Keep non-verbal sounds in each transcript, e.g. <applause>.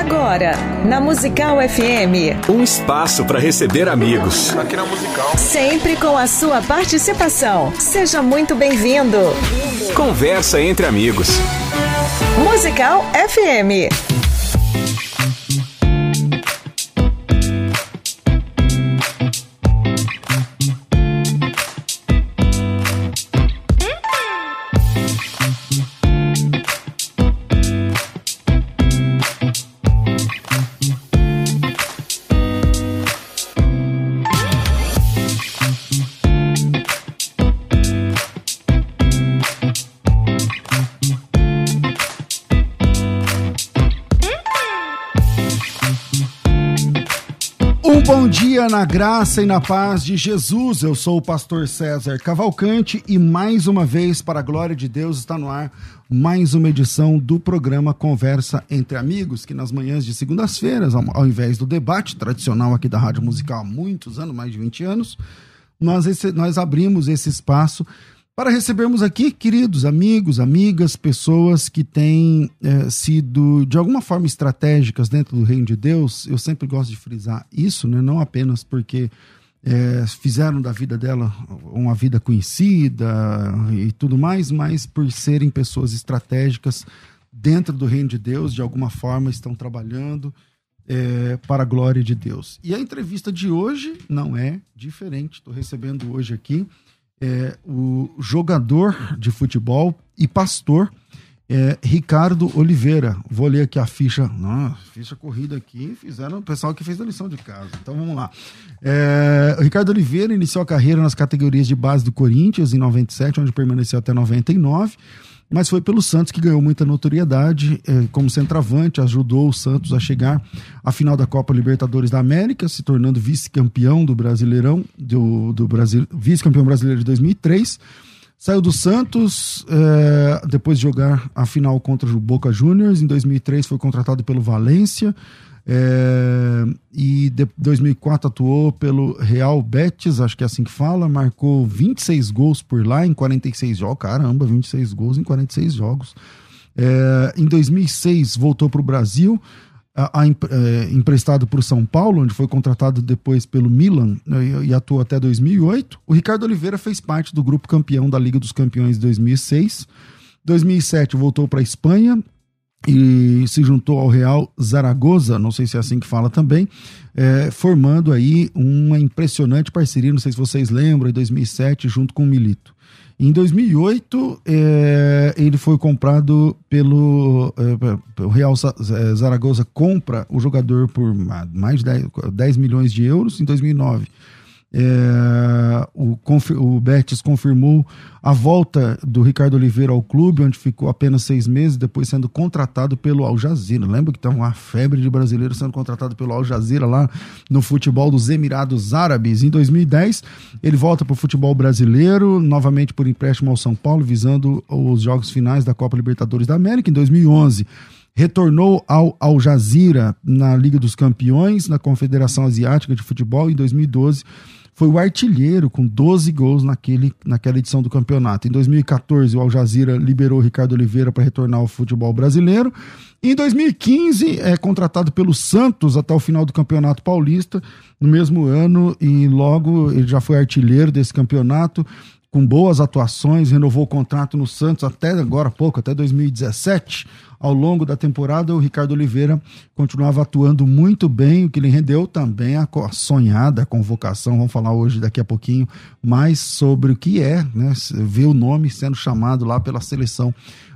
Agora, na Musical FM. Um espaço para receber amigos. Aqui na Musical. Sempre com a sua participação. Seja muito bem-vindo. Conversa entre amigos. Musical FM. Dia na graça e na paz de Jesus. Eu sou o pastor César Cavalcante e mais uma vez, para a glória de Deus, está no ar mais uma edição do programa Conversa entre Amigos, que nas manhãs de segundas-feiras, ao invés do debate tradicional aqui da Rádio Musical há muitos anos, mais de 20 anos, nós, esse, nós abrimos esse espaço para recebermos aqui, queridos amigos, amigas, pessoas que têm é, sido de alguma forma estratégicas dentro do reino de Deus. Eu sempre gosto de frisar isso, né? não apenas porque é, fizeram da vida dela uma vida conhecida e tudo mais, mas por serem pessoas estratégicas dentro do reino de Deus, de alguma forma estão trabalhando é, para a glória de Deus. E a entrevista de hoje não é diferente. Estou recebendo hoje aqui é, o jogador de futebol e pastor é, Ricardo Oliveira. Vou ler aqui a ficha. Não, ficha corrida aqui. Fizeram o pessoal que fez a lição de casa. Então vamos lá. É, Ricardo Oliveira iniciou a carreira nas categorias de base do Corinthians em 97, onde permaneceu até 99 mas foi pelo Santos que ganhou muita notoriedade eh, como centroavante, ajudou o Santos a chegar à final da Copa Libertadores da América, se tornando vice-campeão do Brasileirão, do, do Brasil, vice-campeão brasileiro de 2003. Saiu do Santos eh, depois de jogar a final contra o Boca Juniors. Em 2003 foi contratado pelo Valência. É, e de 2004 atuou pelo Real Betis, acho que é assim que fala, marcou 26 gols por lá em 46 jogos, caramba, 26 gols em 46 jogos. É, em 2006 voltou para o Brasil, a, a, é, emprestado para o São Paulo, onde foi contratado depois pelo Milan e, e, atuou até 2008. O Ricardo Oliveira fez parte do grupo campeão da Liga dos Campeões de 2006. 2007 voltou para a Espanha e se juntou ao Real Zaragoza, não sei se é assim que fala também, é, formando aí uma impressionante parceria, não sei se vocês lembram, em 2007, junto com o Milito. Em 2008, é, ele foi comprado pelo é, o Real é, Zaragoza compra o jogador por mais de 10, 10 milhões de euros em 2009 é, o, o Betis confirmou a volta do Ricardo Oliveira ao clube, onde ficou apenas seis meses, depois sendo contratado pelo Al Jazeera. Lembra que estava uma febre de brasileiros sendo contratado pelo Al Jazeera lá no futebol dos Emirados Árabes. Em 2010, ele volta para o futebol brasileiro, novamente por empréstimo ao São Paulo, visando os jogos finais da Copa Libertadores da América. Em 2011, retornou ao Al Jazeera na Liga dos Campeões, na Confederação Asiática de Futebol. Em 2012, foi o artilheiro com 12 gols naquele, naquela edição do campeonato. Em 2014, o Al Jazeera liberou Ricardo Oliveira para retornar ao futebol brasileiro. Em 2015, é contratado pelo Santos até o final do Campeonato Paulista, no mesmo ano, e logo ele já foi artilheiro desse campeonato, com boas atuações, renovou o contrato no Santos até agora há pouco, até 2017 ao longo da temporada, o Ricardo Oliveira continuava atuando muito bem, o que lhe rendeu também a sonhada convocação. Vamos falar hoje, daqui a pouquinho, mais sobre o que é, né? Ver o nome sendo chamado lá pela seleção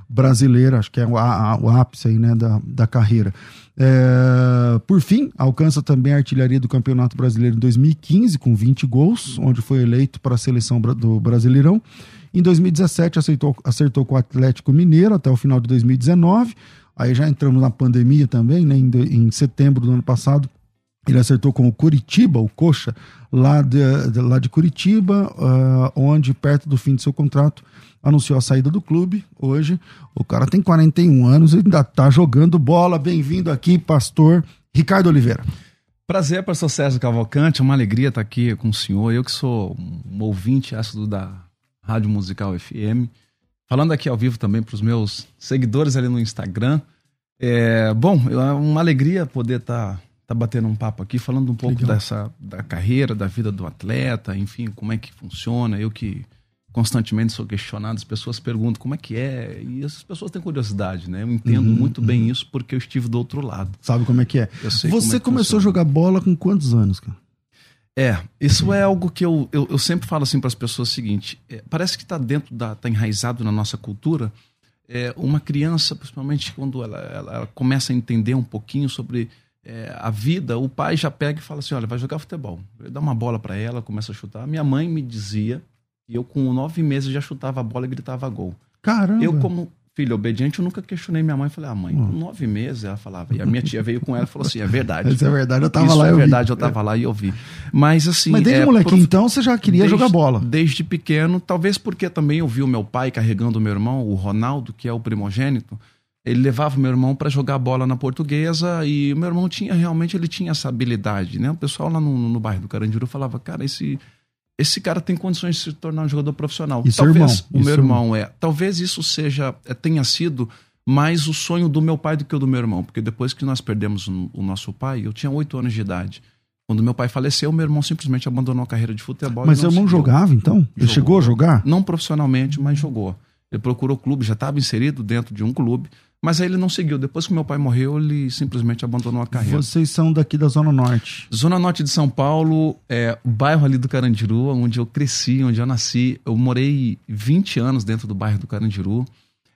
brasileira, acho que é o, a, o ápice aí, né, da, da carreira. É, por fim, alcança também a artilharia do Campeonato Brasileiro em 2015, com 20 gols, onde foi eleito para a seleção do Brasileirão. Em 2017, acertou, acertou com o Atlético Mineiro até o final de 2019. Aí já entramos na pandemia também, né? Em, em setembro do ano passado, ele acertou com o Curitiba, o Coxa, lá de, de lá de Curitiba, uh, onde, perto do fim de seu contrato, anunciou a saída do clube. Hoje, o cara tem 41 anos e ainda está jogando bola. Bem-vindo aqui, pastor Ricardo Oliveira. Prazer, pastor Sérgio Cavalcante. É uma alegria estar aqui com o senhor. Eu que sou um ouvinte ácido da Rádio Musical FM. Falando aqui ao vivo também para os meus seguidores ali no Instagram. É, bom, é uma alegria poder estar tá, tá batendo um papo aqui, falando um pouco Legal. dessa da carreira, da vida do atleta, enfim, como é que funciona. Eu que constantemente sou questionado, as pessoas perguntam como é que é, e essas pessoas têm curiosidade, né? Eu entendo uhum, muito uhum. bem isso porque eu estive do outro lado. Sabe como é que é? Você é começou funciona. a jogar bola com quantos anos, cara? É, isso é algo que eu, eu, eu sempre falo assim para as pessoas o seguinte: é, parece que está dentro da, está enraizado na nossa cultura. É, uma criança, principalmente quando ela, ela, ela, começa a entender um pouquinho sobre é, a vida, o pai já pega e fala assim: olha, vai jogar futebol. Ele dá uma bola para ela, começa a chutar. Minha mãe me dizia que eu, com nove meses, já chutava a bola e gritava gol. Caramba! Eu, como filho obediente, eu nunca questionei minha mãe. Falei, ah, mãe, hum. nove meses, ela falava. E a minha tia veio com ela e falou assim: é verdade. Isso é verdade, eu tava Isso lá. é verdade, eu tava lá e eu vi. Mas assim. Mas desde é, molequinho, então, você já queria desde, jogar bola? Desde pequeno, talvez porque também eu vi o meu pai carregando o meu irmão, o Ronaldo, que é o primogênito. Ele levava o meu irmão para jogar bola na portuguesa e o meu irmão tinha realmente ele tinha essa habilidade, né? O pessoal lá no, no bairro do Carandiru falava, cara, esse esse cara tem condições de se tornar um jogador profissional. Isso talvez irmão, o meu irmão é. Talvez isso seja é, tenha sido mais o sonho do meu pai do que o do meu irmão, porque depois que nós perdemos o nosso pai, eu tinha oito anos de idade. Quando meu pai faleceu, meu irmão simplesmente abandonou a carreira de futebol. Mas seu irmão jogava então? Ele jogou. chegou a jogar? Não profissionalmente, mas jogou. Ele procurou clube, já estava inserido dentro de um clube, mas aí ele não seguiu. Depois que meu pai morreu, ele simplesmente abandonou a carreira. Vocês são daqui da Zona Norte? Zona Norte de São Paulo, é o bairro ali do Carandiru, onde eu cresci, onde eu nasci. Eu morei 20 anos dentro do bairro do Carandiru.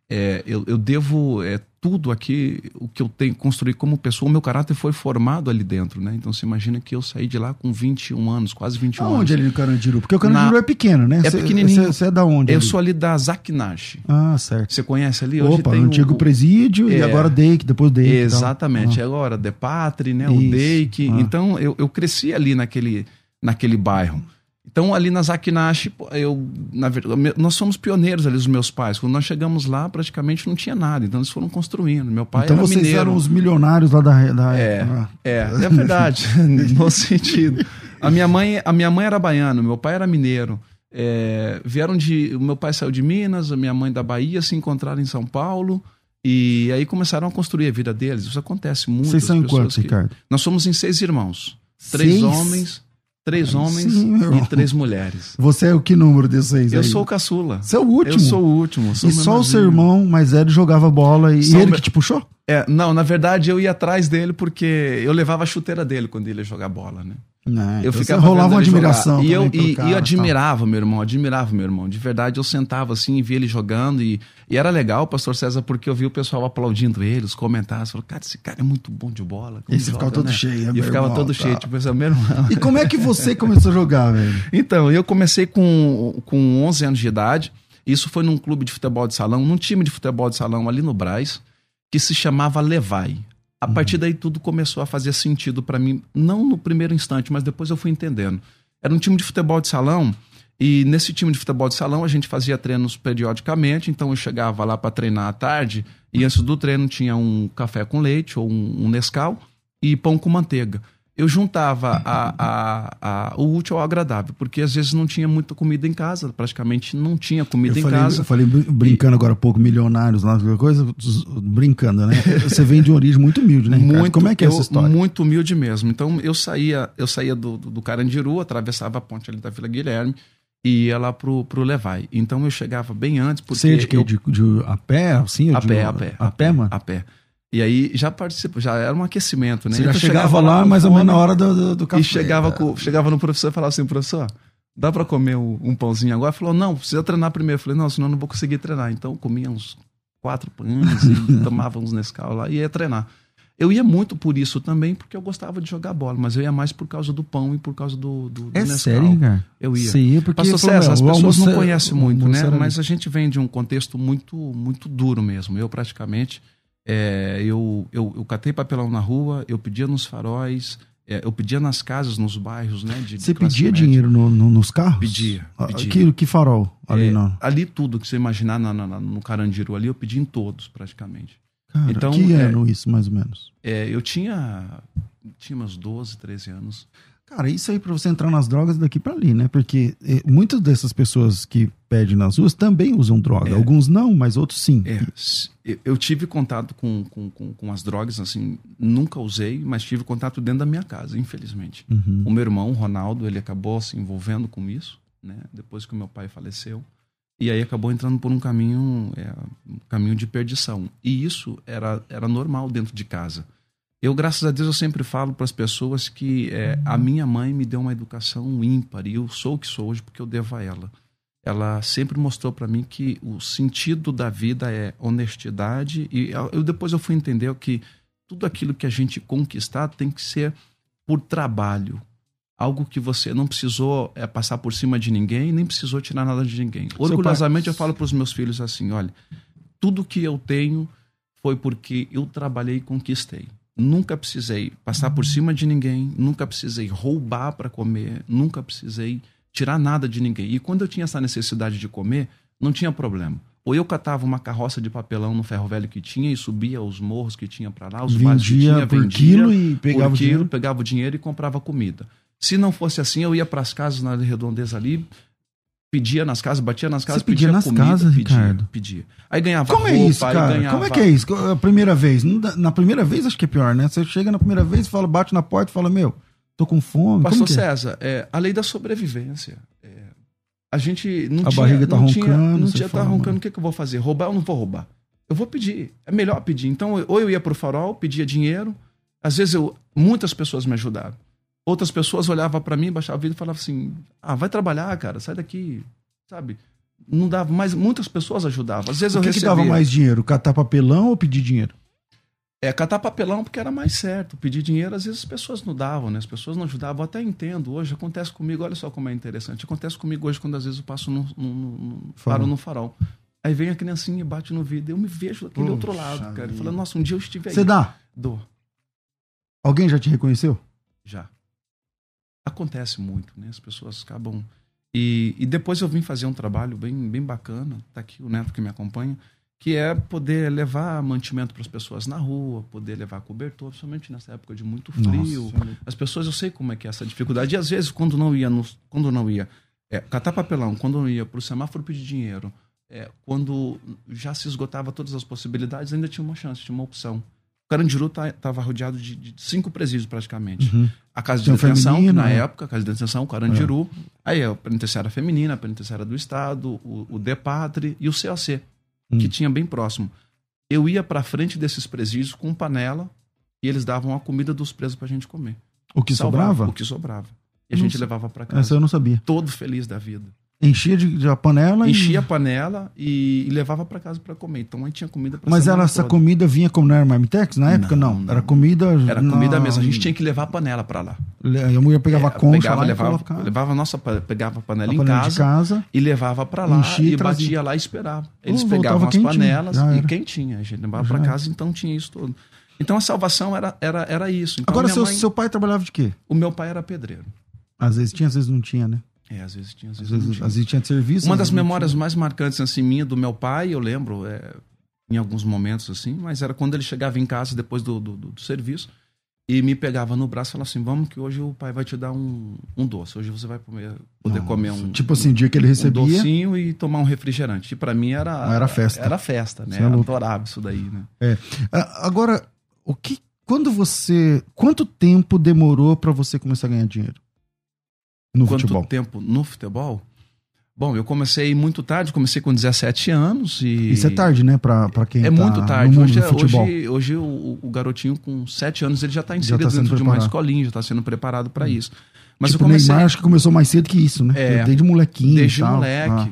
É, eu, eu, devo é, tudo aqui, o que eu tenho construído como pessoa, o meu caráter foi formado ali dentro, né? Então você imagina que eu saí de lá com 21 anos, quase 21 Aonde anos. Onde ali no Carandiru? Porque o Carandiru Na... é pequeno, né? É cê, pequenininho. Você é da onde? Eu ali? sou ali da Zaknash. Ah, certo. Você conhece ali? Hoje Opa, tem antigo o... presídio é... e agora Dake, depois Dake. Exatamente. Ah. Agora Depatre, né? Isso. O Dake. Ah. Então eu, eu cresci ali naquele, naquele bairro. Então, ali na Zakinashi, eu, na nós somos pioneiros ali, os meus pais. Quando nós chegamos lá, praticamente não tinha nada. Então, eles foram construindo. Meu pai então, era vocês mineiro. eram os milionários lá da... da... É, ah. é, é verdade, <laughs> <laughs> no sentido. A minha, mãe, a minha mãe era baiana, meu pai era mineiro. É, vieram de... O meu pai saiu de Minas, a minha mãe da Bahia, se encontraram em São Paulo. E aí começaram a construir a vida deles. Isso acontece muito. Vocês são em quantos. Ricardo? Nós somos em seis irmãos. Três seis? homens Três homens Sim, e três mulheres. Você é o que número desses aí? Eu sou o caçula. Você é o último? Eu sou o último. Sou e só o seu irmão mais velho jogava bola e, e ele que te puxou? É, não, na verdade eu ia atrás dele porque eu levava a chuteira dele quando ele ia jogar bola, né? Não, eu então ficava rolava uma admiração. E eu, e, cara, e eu admirava meu irmão, admirava meu irmão. De verdade, eu sentava assim e via ele jogando. E, e era legal, pastor César, porque eu vi o pessoal aplaudindo ele, os comentários. Falou, cara, esse cara é muito bom de bola. E você ficava todo né? cheio, E eu ficava irmão, todo tá. cheio, tipo, é meu irmão. E como é que você começou a jogar, velho? <laughs> Então, eu comecei com, com 11 anos de idade. Isso foi num clube de futebol de salão, num time de futebol de salão ali no Braz, que se chamava Levai. A uhum. partir daí tudo começou a fazer sentido para mim, não no primeiro instante, mas depois eu fui entendendo. Era um time de futebol de salão e nesse time de futebol de salão a gente fazia treinos periodicamente, então eu chegava lá para treinar à tarde e antes do treino tinha um café com leite ou um, um Nescau e pão com manteiga eu juntava a, a, a, o útil ao agradável, porque às vezes não tinha muita comida em casa, praticamente não tinha comida eu em falei, casa. Eu falei brincando e... agora há pouco, milionários, lá, coisa, brincando, né? <laughs> Você vem de origem muito humilde, né? Ricardo? Muito, Como é que é eu, essa história? Muito humilde mesmo. Então eu saía, eu saía do, do, do Carandiru, atravessava a ponte ali da Vila Guilherme e ia lá pro, pro Levai. Então eu chegava bem antes. Porque Você é de quê? Eu... De, de, a pé, assim? A de, pé, a pé. A pé, mano? A pé. E aí já participou, já era um aquecimento, né? Você então, já chegava, lá mais ou menos na hora do, do, do café. E chegava, com, chegava no professor e falava assim, professor, dá para comer um pãozinho agora? Falou, não, precisa treinar primeiro. Eu falei, não, senão eu não vou conseguir treinar. Então eu comia uns quatro pães e <laughs> tomava uns Nescau lá e ia treinar. Eu ia muito por isso também, porque eu gostava de jogar bola, mas eu ia mais por causa do pão e por causa do, do, do é Nescau. sério, cara? Eu ia. Ia porque Pastor César, as pessoas não conhecem muito, né? Mas a gente vem de um contexto muito, muito duro mesmo. Eu praticamente é, eu, eu, eu catei papelão na rua, eu pedia nos faróis, é, eu pedia nas casas, nos bairros, né? De, você de pedia média. dinheiro no, no, nos carros? Pedia. Ah, pedia. Que, que farol? Ali, é, não. ali tudo que você imaginar na, na, no Carandiru ali, eu pedi em todos, praticamente. Cara, então, que ano isso, mais ou menos? É, eu tinha, tinha uns 12, 13 anos. Cara, isso aí pra você entrar nas drogas daqui pra ali, né? Porque eh, muitas dessas pessoas que pedem nas ruas também usam droga. É. Alguns não, mas outros sim. É, eu tive contato com, com, com, com as drogas, assim, nunca usei, mas tive contato dentro da minha casa, infelizmente. Uhum. O meu irmão, Ronaldo, ele acabou se envolvendo com isso, né? Depois que o meu pai faleceu. E aí acabou entrando por um caminho, é, um caminho de perdição. E isso era, era normal dentro de casa. Eu, graças a Deus, eu sempre falo para as pessoas que é, a minha mãe me deu uma educação ímpar e eu sou o que sou hoje porque eu devo a ela. Ela sempre mostrou para mim que o sentido da vida é honestidade e eu depois eu fui entender que tudo aquilo que a gente conquistar tem que ser por trabalho, algo que você não precisou é, passar por cima de ninguém, nem precisou tirar nada de ninguém. Orgulhosamente eu falo para os meus filhos assim, olha, tudo que eu tenho foi porque eu trabalhei e conquistei. Nunca precisei passar por cima de ninguém, nunca precisei roubar para comer, nunca precisei tirar nada de ninguém. E quando eu tinha essa necessidade de comer, não tinha problema. Ou eu catava uma carroça de papelão no ferro velho que tinha e subia os morros que tinha para lá, os vales que tinha, por vendia quilo e pegava por o quilo, dinheiro. pegava o dinheiro e comprava comida. Se não fosse assim, eu ia para as casas na redondeza ali, pedia nas casas, batia nas casas, pedia nas casas, pedia, Ricardo? Pedia. Aí ganhava Como é roupa, isso, aí cara? ganhava- Como é que é isso? A primeira vez? Na primeira vez acho que é pior, né? Você chega na primeira vez, fala, bate na porta e fala, meu, tô com fome. Pastor Como é? César, é, a lei da sobrevivência. É, a gente não A tinha. barriga tá não tinha, roncando, Não você tinha, tá fala, roncando, mano. o que, que eu vou fazer? Roubar ou não vou roubar? Eu vou pedir. É melhor pedir. Então, ou eu ia pro farol, pedia dinheiro. Às vezes, eu, muitas pessoas me ajudaram. Outras pessoas olhavam para mim, baixavam o vidro e falavam assim: ah, vai trabalhar, cara, sai daqui. Sabe? Não dava mais. Muitas pessoas ajudavam. Às vezes O eu que, que recebia. dava mais dinheiro? Catar papelão ou pedir dinheiro? É, catar papelão porque era mais certo. Pedir dinheiro, às vezes as pessoas não davam, né? As pessoas não ajudavam. Eu até entendo. Hoje acontece comigo, olha só como é interessante. Acontece comigo hoje quando às vezes eu passo no, no, no- Farol. paro no farol. Aí vem a criancinha e bate no vidro. Eu me vejo daquele Puxa outro lado, cara. falando, nossa, um dia eu estive aí. Você dá? Dou. Alguém já te reconheceu? Já. Acontece muito, né? As pessoas acabam. E, e depois eu vim fazer um trabalho bem, bem bacana, tá aqui o neto que me acompanha, que é poder levar mantimento para as pessoas na rua, poder levar cobertor, principalmente nessa época de muito frio. Nossa. As pessoas, eu sei como é que é essa dificuldade. E às vezes, quando não ia, no, quando não ia é, catar papelão, quando não ia para o semáforo pedir dinheiro, é, quando já se esgotava todas as possibilidades, ainda tinha uma chance, tinha uma opção. O Carandiru estava rodeado de, de cinco presídios praticamente. Uhum. A casa de um detenção, que na né? época, a casa de detenção, o Carandiru. Aí a penitenciária feminina, a penitenciária do Estado, o, o DEPATRE e o COC, que Hum. tinha bem próximo. Eu ia pra frente desses presídios com panela e eles davam a comida dos presos pra gente comer. O que Salvava sobrava? O que sobrava. E a gente levava pra casa. Essa eu não sabia. Todo feliz da vida. Enchia de, de a panela e- Enchia a panela e, e levava pra casa pra comer. Então aí tinha comida pra Mas ela, essa toda. comida vinha como não era marmitex na época? Não. Não, não. Era comida. Era comida na- mesmo. A gente tinha que levar a panela pra lá. A mulher pegava É, a concha pegava, lá e levava, colocava levava a nossa, pegava a panela a em panela casa, de casa. e levava pra lá Enchia e e trazia. batia lá e esperava. Eles Oh, pegavam voltava as quentinho, panelas e era. quentinha. A gente levava era. casa, então tinha isso tudo. Então a salvação era, era, era isso. Então, Agora, seu, mãe- seu pai trabalhava de quê? o meu pai era pedreiro. Às vezes tinha, às vezes não tinha, né? É, às vezes tinha, às Às vezes, não vezes, tinha. às vezes tinha serviço. Uma às das memórias tinha. mais marcantes assim minha do meu pai, eu lembro, é, em alguns momentos assim, mas era quando ele chegava em casa depois do, do, do- do serviço e me pegava no braço e falava assim: "Vamos que hoje o pai vai te dar um, um doce. Hoje você vai comer, poder comer um Tipo assim, dia que ele um recebia. docinho e tomar um refrigerante. E pra mim era Não, era festa. Era festa, né? Você é adorava isso daí, né? Ah, Agora, o que. Quando você. Quanto tempo demorou pra você começar a ganhar dinheiro? No Quanto futebol. tempo no futebol? Bom, eu comecei muito tarde, comecei com 17 anos e Isso é tarde, né? Pra, pra quem É tá muito tarde. no mundo Hoje, futebol. hoje, hoje o, o garotinho com 7 anos ele já está Já inserido tá sendo dentro de uma preparado. escolinha, já está sendo preparado para isso. Mas tipo, eu comecei Neymar acho que começou mais cedo que isso, né? É, desde molequinho. desde moleque. Ah.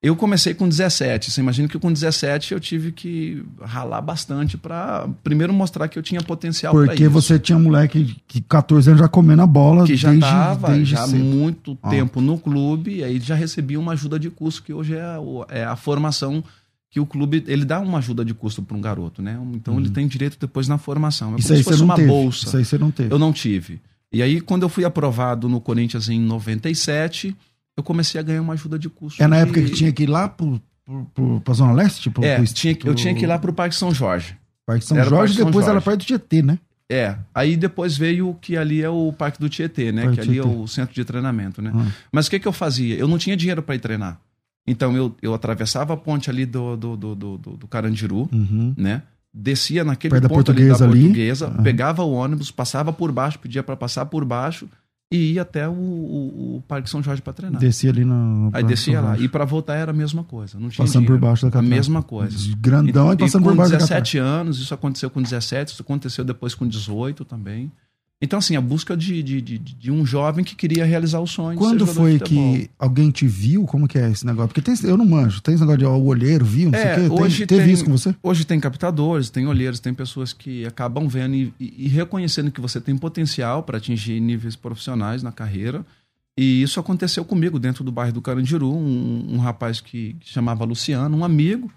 Eu comecei com 17. Você imagina que com 17 eu tive que ralar bastante para primeiro mostrar que eu tinha potencial para Porque isso. você tinha moleque que 14 anos já comendo a bola que já desde, estava desde já cedo. muito Ah. tempo no clube, e aí já recebia uma ajuda de custo, que hoje é, o- é a formação que o clube ele dá uma ajuda de custo para um garoto, né? Então ele tem direito depois na formação. É Uhum. Isso aí você não uma teve. bolsa. Isso aí você não teve. Eu não tive. E aí, quando eu fui aprovado no Corinthians em 97, eu comecei a ganhar uma ajuda de custo. É na de- época que tinha que ir lá pro, pro, pro, pra Zona Leste? Pro, É, pro, tinha, que- eu tinha que ir lá pro Parque São Jorge. Parque São Era o Jorge Parque São depois era Jorge. perto do GT, né? É, aí depois veio que ali é o Parque do Tietê, né? Parque que ali é Tietê. o centro de treinamento, né? Ah. Mas o que, que eu fazia? Eu não tinha dinheiro para ir treinar. Então eu, eu atravessava a ponte ali do, do, do, do, do- Carandiru, Uhum. né? Descia naquele Perto da ponto ali da Portuguesa ali. portuguesa, Aham. pegava o ônibus, passava por baixo, pedia para passar por baixo e ia até o, o, o Parque São Jorge para treinar. Descia ali no. Aí descia lá. E para voltar era a mesma coisa. Não tinha Passando por dinheiro. baixo da A catraca. mesma coisa. Grandão e, passando com por baixo da 17 anos, isso aconteceu com 17, isso aconteceu depois com 18 também. Então, assim, a busca de, de, de, de um jovem que queria realizar o sonho. Quando foi que alguém te viu? Como que é esse negócio? Porque tem, eu não manjo. Tem esse negócio de ó, o olheiro viu, não É, sei o quê. hoje Tem, teve isso com você? Hoje tem captadores, tem olheiros, tem pessoas que acabam vendo e, e- e reconhecendo que você tem potencial para atingir níveis profissionais na carreira. E isso aconteceu comigo dentro do bairro do Carandiru, um, um rapaz que, que chamava Luciano, um amigo.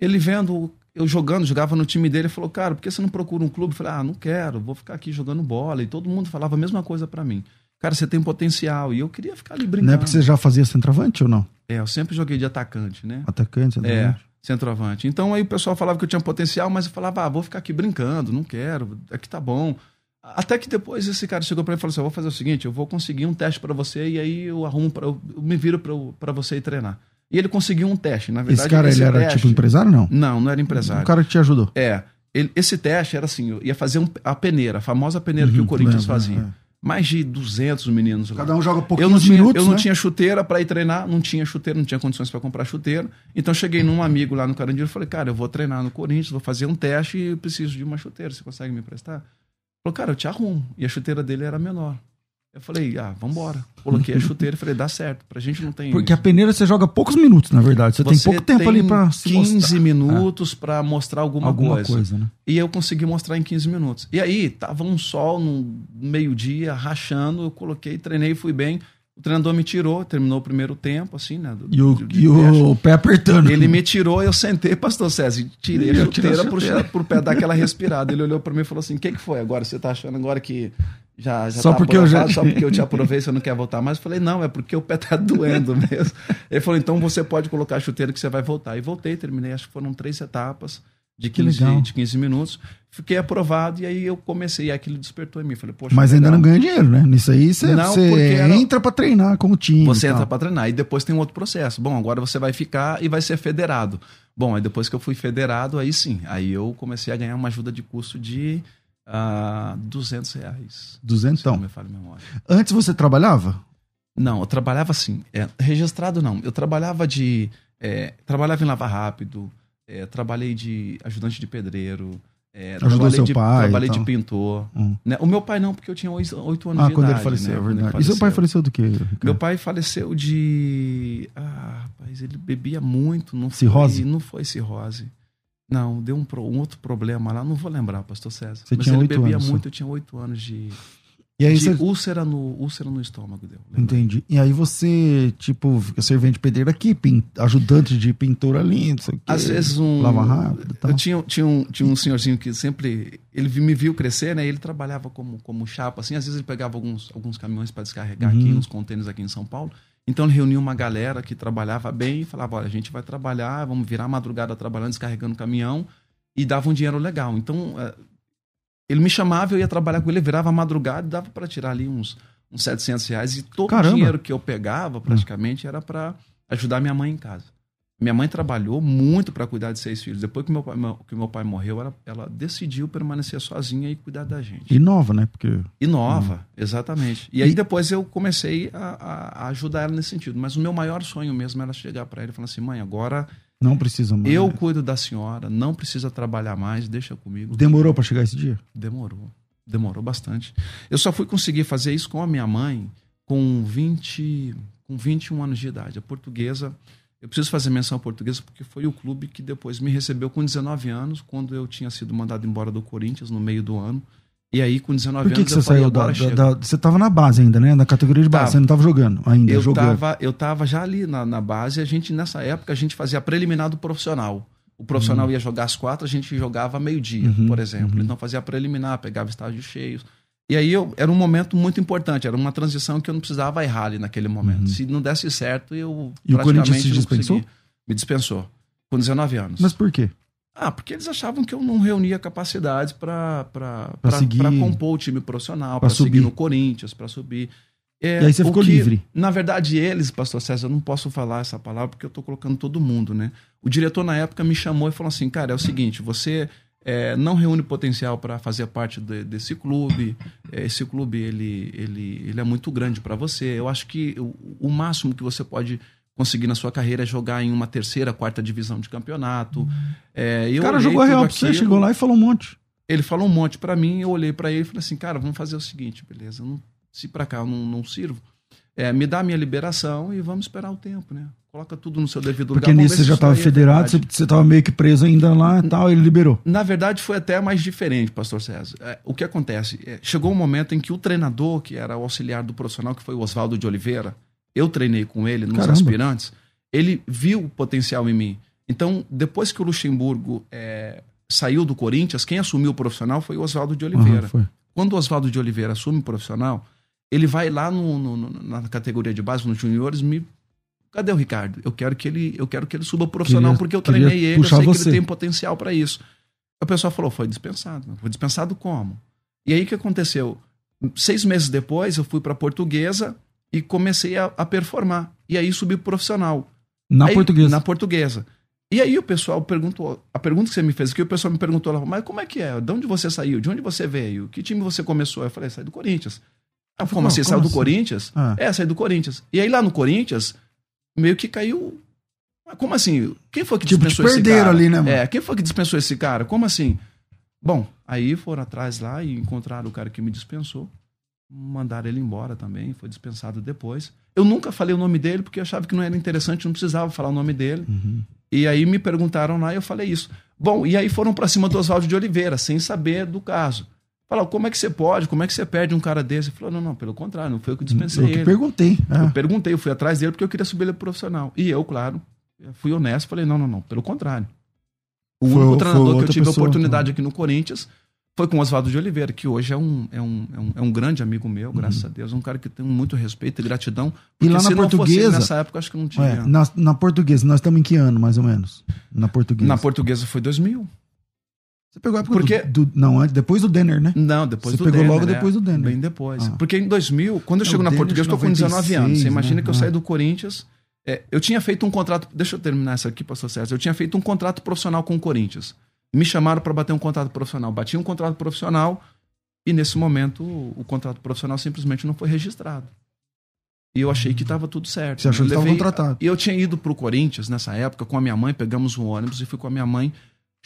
Ele vendo eu jogando, jogava no time dele, falou: Cara, por que você não procura um clube? Eu falei: Ah, não quero, vou ficar aqui jogando bola. E todo mundo falava a mesma coisa para mim. Cara, você tem potencial. E eu queria ficar ali brincando. Não é porque você já fazia centroavante ou não? É, eu sempre joguei de atacante, né? Atacante, É, centroavante. centroavante. Então aí o pessoal falava que eu tinha potencial, mas eu falava, ah, vou ficar aqui brincando, não quero, aqui tá bom. Até que depois esse cara chegou pra mim e falou assim: eu vou fazer o seguinte, eu vou conseguir um teste pra você e aí eu arrumo, pra, eu me viro pra, eu- pra você ir treinar. E ele conseguiu um teste, na verdade. Esse cara, ele era teste- tipo empresário não? Não, não era empresário. O cara que te ajudou. É. ele- esse teste era assim: eu ia fazer um- a peneira, a famosa peneira que Uhum, o Corinthians lembro, fazia. é. Mais de 200 meninos lá. Cada um joga Eu não pouquinhos tinha, minutos, eu não né? tinha chuteira para ir treinar, não tinha chuteira, não tinha condições para comprar chuteira. Então cheguei num amigo lá no Carandiru e falei, cara, eu vou treinar no Corinthians, vou fazer um teste e preciso de uma chuteira, você consegue me emprestar? Ele falou, cara, eu te arrumo. E a chuteira dele era menor. Eu falei, ah, vambora. Coloquei a <laughs> chuteira e falei, dá certo. Pra gente não tem. Porque a peneira você joga poucos minutos, na verdade. Você, tem pouco tempo ali pra se 15 mostrar. minutos pra mostrar alguma, alguma coisa. coisa. né? E eu consegui mostrar em 15 minutos. E aí, tava um sol no meio-dia, rachando, eu coloquei, treinei, fui bem. O treinador me tirou, terminou o primeiro tempo, assim, né? do- E o, de- de e o pé apertando. Ele me tirou, eu sentei, pastor César, e tirei a tirei a chuteira pro, chuteira. pro pé dar aquela respirada. Ele olhou pra mim e falou assim: o que, que foi agora? Você tá achando agora que já, já Só tá porque eu já- Só porque eu te <laughs> aprovei, você não quer voltar mais? Eu falei: não, é porque o pé tá <laughs> doendo mesmo. Ele falou: então você pode colocar a chuteira que você vai voltar. E voltei, terminei, acho que foram três etapas de Que 15, legal. de 15 minutos. Fiquei aprovado e aí eu comecei, e aquilo despertou em mim. Falei, poxa, Mas ainda não ganha dinheiro, né? Nisso aí você, Não, você era- entra pra treinar com o time. Você entra pra treinar. E depois tem um outro processo. Bom, agora você vai ficar e vai ser federado. Bom, aí depois que eu fui federado, aí sim. Aí eu comecei a ganhar uma ajuda de custo de ah, 200 reais. Duzentão. Se não me falha memória. Antes você trabalhava? Não, eu trabalhava assim. é, registrado não. Eu trabalhava de. é, trabalhava em Lava Rápido. é, trabalhei de ajudante de pedreiro. é, Ajudou trabalhei seu de, pai Trabalhei de pintor. Hum. né? O meu pai não, porque eu tinha oito anos Ah, de quando idade. ele faleceu, né? é Quando verdade. E seu pai faleceu do quê? Ricardo? Meu pai faleceu de. Ah, rapaz, ele bebia muito. Não Cirrose? Foi, não foi cirrose. Não, deu um, um outro problema lá, não vou lembrar, pastor César. Você Mas tinha ele bebia anos, muito, eu tinha oito anos de, E aí de você... úlcera, no, úlcera no estômago deu. lembra? Entendi. E aí você, tipo, fica servente de pedreiro aqui, pin- ajudante de pintor ali, não sei o quê. Às vezes um. Lava rápido tal. Eu tinha, tinha, um, tinha um senhorzinho que sempre. Ele me viu crescer, né? Ele trabalhava como, como chapa, assim. Às vezes ele pegava alguns, alguns caminhões para descarregar aqui, Uhum. uns contêineres aqui em São Paulo. Então ele reunia uma galera que trabalhava bem e falava: olha, a gente vai trabalhar, vamos virar a madrugada trabalhando, descarregando caminhão. E dava um dinheiro legal. Então. eh, Ele me chamava, eu ia trabalhar com ele, virava a madrugada e dava para tirar ali uns, uns 700 reais. E todo Caramba. o dinheiro que eu pegava, praticamente, era para ajudar minha mãe em casa. Minha mãe trabalhou muito para cuidar de seis filhos. Depois que meu pai, que meu pai morreu, ela, ela decidiu permanecer sozinha e cuidar da gente. E nova, né? Porque E nova, exatamente. E aí E- depois eu comecei a, a- ajudar ela nesse sentido. Mas o meu maior sonho mesmo era chegar para ela e falar assim: mãe, agora não precisa mais. eu cuido da senhora, não precisa trabalhar mais, deixa comigo. Demorou pra chegar esse dia? Demorou. Demorou bastante. Eu só fui conseguir fazer isso com a minha mãe com 20, com 21 anos de idade. A portuguesa, eu preciso fazer menção portuguesa porque foi o clube que depois me recebeu com 19 anos, quando eu tinha sido mandado embora do Corinthians no meio do ano. E aí, com 19 Por que, anos, que você saiu da, da- da- Você tava na base ainda, né? Na categoria de base. Tava. Você não tava jogando ainda, eu jogando. tava, eu tava já ali na, na base, a gente, nessa época, a gente fazia preliminar do profissional. O profissional ia jogar às quatro, a gente jogava meio-dia, Uhum, por exemplo. uhum. Então fazia preliminar, pegava estágios cheios. E aí eu, era um momento muito importante, era uma transição que eu não precisava errar ali naquele momento. Uhum. Se não desse certo, eu E o Corinthians não dispensou? Me dispensou. Com 19 anos. Mas por quê? Ah, porque eles achavam que eu não reunia capacidades para Pra seguir. compor o time profissional, para seguir subir. no Corinthians, para subir. É, E aí você ficou que- livre. Na verdade, eles, pastor César, eu não posso falar essa palavra porque eu estou colocando todo mundo, né? O diretor, na época, me chamou e falou assim: cara, é o seguinte, você é, não reúne potencial para fazer parte de- desse clube. É, Esse clube, ele, ele, ele é muito grande para você. Eu acho que o, o máximo que você pode conseguir na sua carreira é jogar em uma terceira, quarta divisão de campeonato. É, O cara jogou real pra você, chegou lá e falou um monte. ele falou um monte pra mim, eu olhei pra ele e falei assim, cara, vamos fazer o seguinte, beleza? não- se pra cá eu não, não sirvo, é, me dá a minha liberação e vamos esperar o tempo, né? Coloca tudo no seu devido lugar. Porque nisso você já isso tava aí é federado, você, verdade. você tava meio que preso ainda lá e tal, ele liberou. Na verdade, foi até mais diferente, pastor César. É, o que acontece? É, chegou um momento em que o treinador, que era o auxiliar do profissional, que foi o Oswaldo de Oliveira, eu treinei com ele nos Caramba. aspirantes, ele viu o potencial em mim. Então, depois que o Luxemburgo é, saiu do Corinthians, quem assumiu o profissional foi o Oswaldo de Oliveira. Foi. Quando o Oswaldo de Oliveira assume o profissional, ele vai lá no- no- na categoria de base, nos juniores, me. Cadê o Ricardo? Eu quero que ele, eu quero que ele suba profissional, Queria- porque eu treinei ele, eu sei que você. ele tem potencial para isso. O pessoal falou, foi dispensado. Foi dispensado como? E aí o que aconteceu? Seis meses depois, eu fui para Portuguesa e comecei a, a performar. E aí subi pro profissional. Na Aí- portuguesa. Na portuguesa. E aí o pessoal perguntou, a pergunta que você me fez aqui, o pessoal me perguntou lá, mas como é que é? De onde você saiu? De onde você veio? Que time você começou? Eu falei, saí do Corinthians. Ah, como Não, assim? como Saiu do assim? Corinthians? Ah. É, saí do Corinthians. E aí lá no Corinthians, meio que caiu. Como assim? Quem foi que Tipo, te dispensou esse perderam cara? ali, né, mano? É, quem foi que dispensou esse cara? Como assim? Bom, aí foram atrás lá e encontraram o cara que me dispensou. Mandaram ele embora também, foi dispensado depois. Eu nunca falei o nome dele porque eu achava que não era interessante, não precisava falar o nome dele. Uhum. E aí me perguntaram lá e eu falei isso. Bom, e aí foram pra cima do Oswaldo de Oliveira, sem saber do caso. Falaram, como é que você pode? Como é que você perde um cara desse? Ele falou, não, não, pelo contrário, não foi eu que dispensei Eu ele. perguntei. Eu é. perguntei, eu fui atrás dele porque eu queria subir ele pro profissional. E eu, claro, fui honesto, falei, não, não, não, pelo contrário. O Foi- único treinador que eu tive a pessoa, oportunidade aqui no Corinthians foi com o Oswaldo de Oliveira, que hoje é um, é um, é um, é um grande amigo meu, graças a Deus. Um cara que tem muito respeito e gratidão. Uhum. E lá na se não fosse portuguesa- nessa época, acho que não tinha. É, na, na portuguesa, nós estamos em que ano, mais ou menos? Na portuguesa. Na portuguesa foi 2000. Você pegou a época Porque- do, do- Não, antes, depois do Denner, né? Não, depois Você do pegou Denner, logo né? depois do Denner. Bem depois. Ah. Porque em 2000, quando eu É, chego o na Denner portuguesa, eu tô com 19 anos. Você 96, imagina né? que eu Ah. saí do Corinthians. é, eu tinha feito um contrato. Deixa eu terminar essa aqui, pastor César. Eu tinha feito um contrato profissional com o Corinthians. Me chamaram para bater um contrato profissional. Bati um contrato profissional e nesse momento o, o contrato profissional simplesmente não foi registrado. E eu achei que estava tudo certo. Você achou Eu que estava contratado. E eu tinha ido pro Corinthians nessa época com a minha mãe, pegamos um ônibus e fui com a minha mãe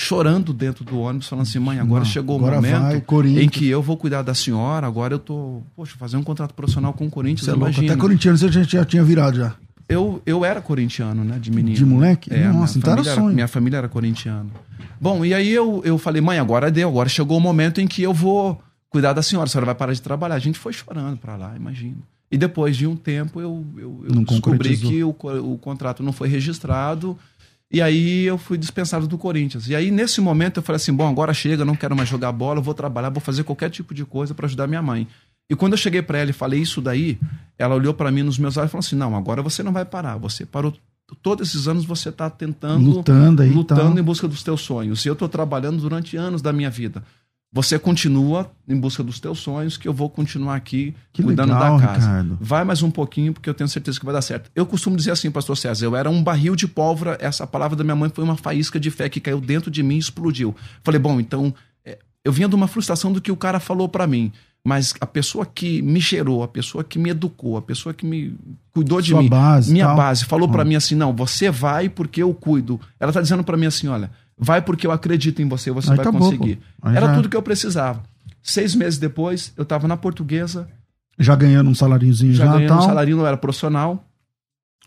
chorando dentro do ônibus, falando assim: mãe, agora Não, chegou agora o momento vai, em que eu vou cuidar da senhora, agora eu tô, poxa, fazer um contrato profissional com o Corinthians, Você é louco. Até corintiano você já, já tinha virado já. Eu, eu era corintiano, né, de menino. De moleque? É, Nossa, então era sonho. minha família era corintiana. Bom, e aí eu, eu falei, mãe, agora deu, agora chegou o momento em que eu vou cuidar da senhora, a senhora vai parar de trabalhar. A gente foi chorando pra lá, imagina. E depois de um tempo eu, eu, eu Não descobri concretizou. que o, o contrato não foi registrado. E aí eu fui dispensado do Corinthians. E aí, nesse momento, eu falei assim: bom, agora chega, não quero mais jogar bola, vou trabalhar, vou fazer qualquer tipo de coisa para ajudar minha mãe. E quando eu cheguei para ela e falei isso daí, ela olhou para mim nos meus olhos e falou assim: não, agora você não vai parar. Você parou. Todos esses anos você está tentando Lutando aí lutando em busca dos teus sonhos. E eu estou trabalhando durante anos da minha vida. Você continua em busca dos teus sonhos, que eu vou continuar aqui Que cuidando legal, da casa. Ricardo. Vai mais um pouquinho, porque eu tenho certeza que vai dar certo. Eu costumo dizer assim, pastor César, eu era um barril de pólvora, essa palavra da minha mãe foi uma faísca de fé que caiu dentro de mim e explodiu. Falei, bom, então, é, eu vinha de uma frustração do que o cara falou para mim, mas a pessoa que me gerou, a pessoa que me educou, a pessoa que me cuidou de Sua mim, base, minha tal. base, falou pra Hum. mim assim, não, você vai porque eu cuido. Ela tá dizendo pra mim assim, olha, vai porque eu acredito em você, você Aí vai tá conseguir. Era já- tudo que eu precisava. Seis meses depois, eu tava na portuguesa, Já ganhando um saláriozinho já, já, ganhando tal. um salário, não era profissional.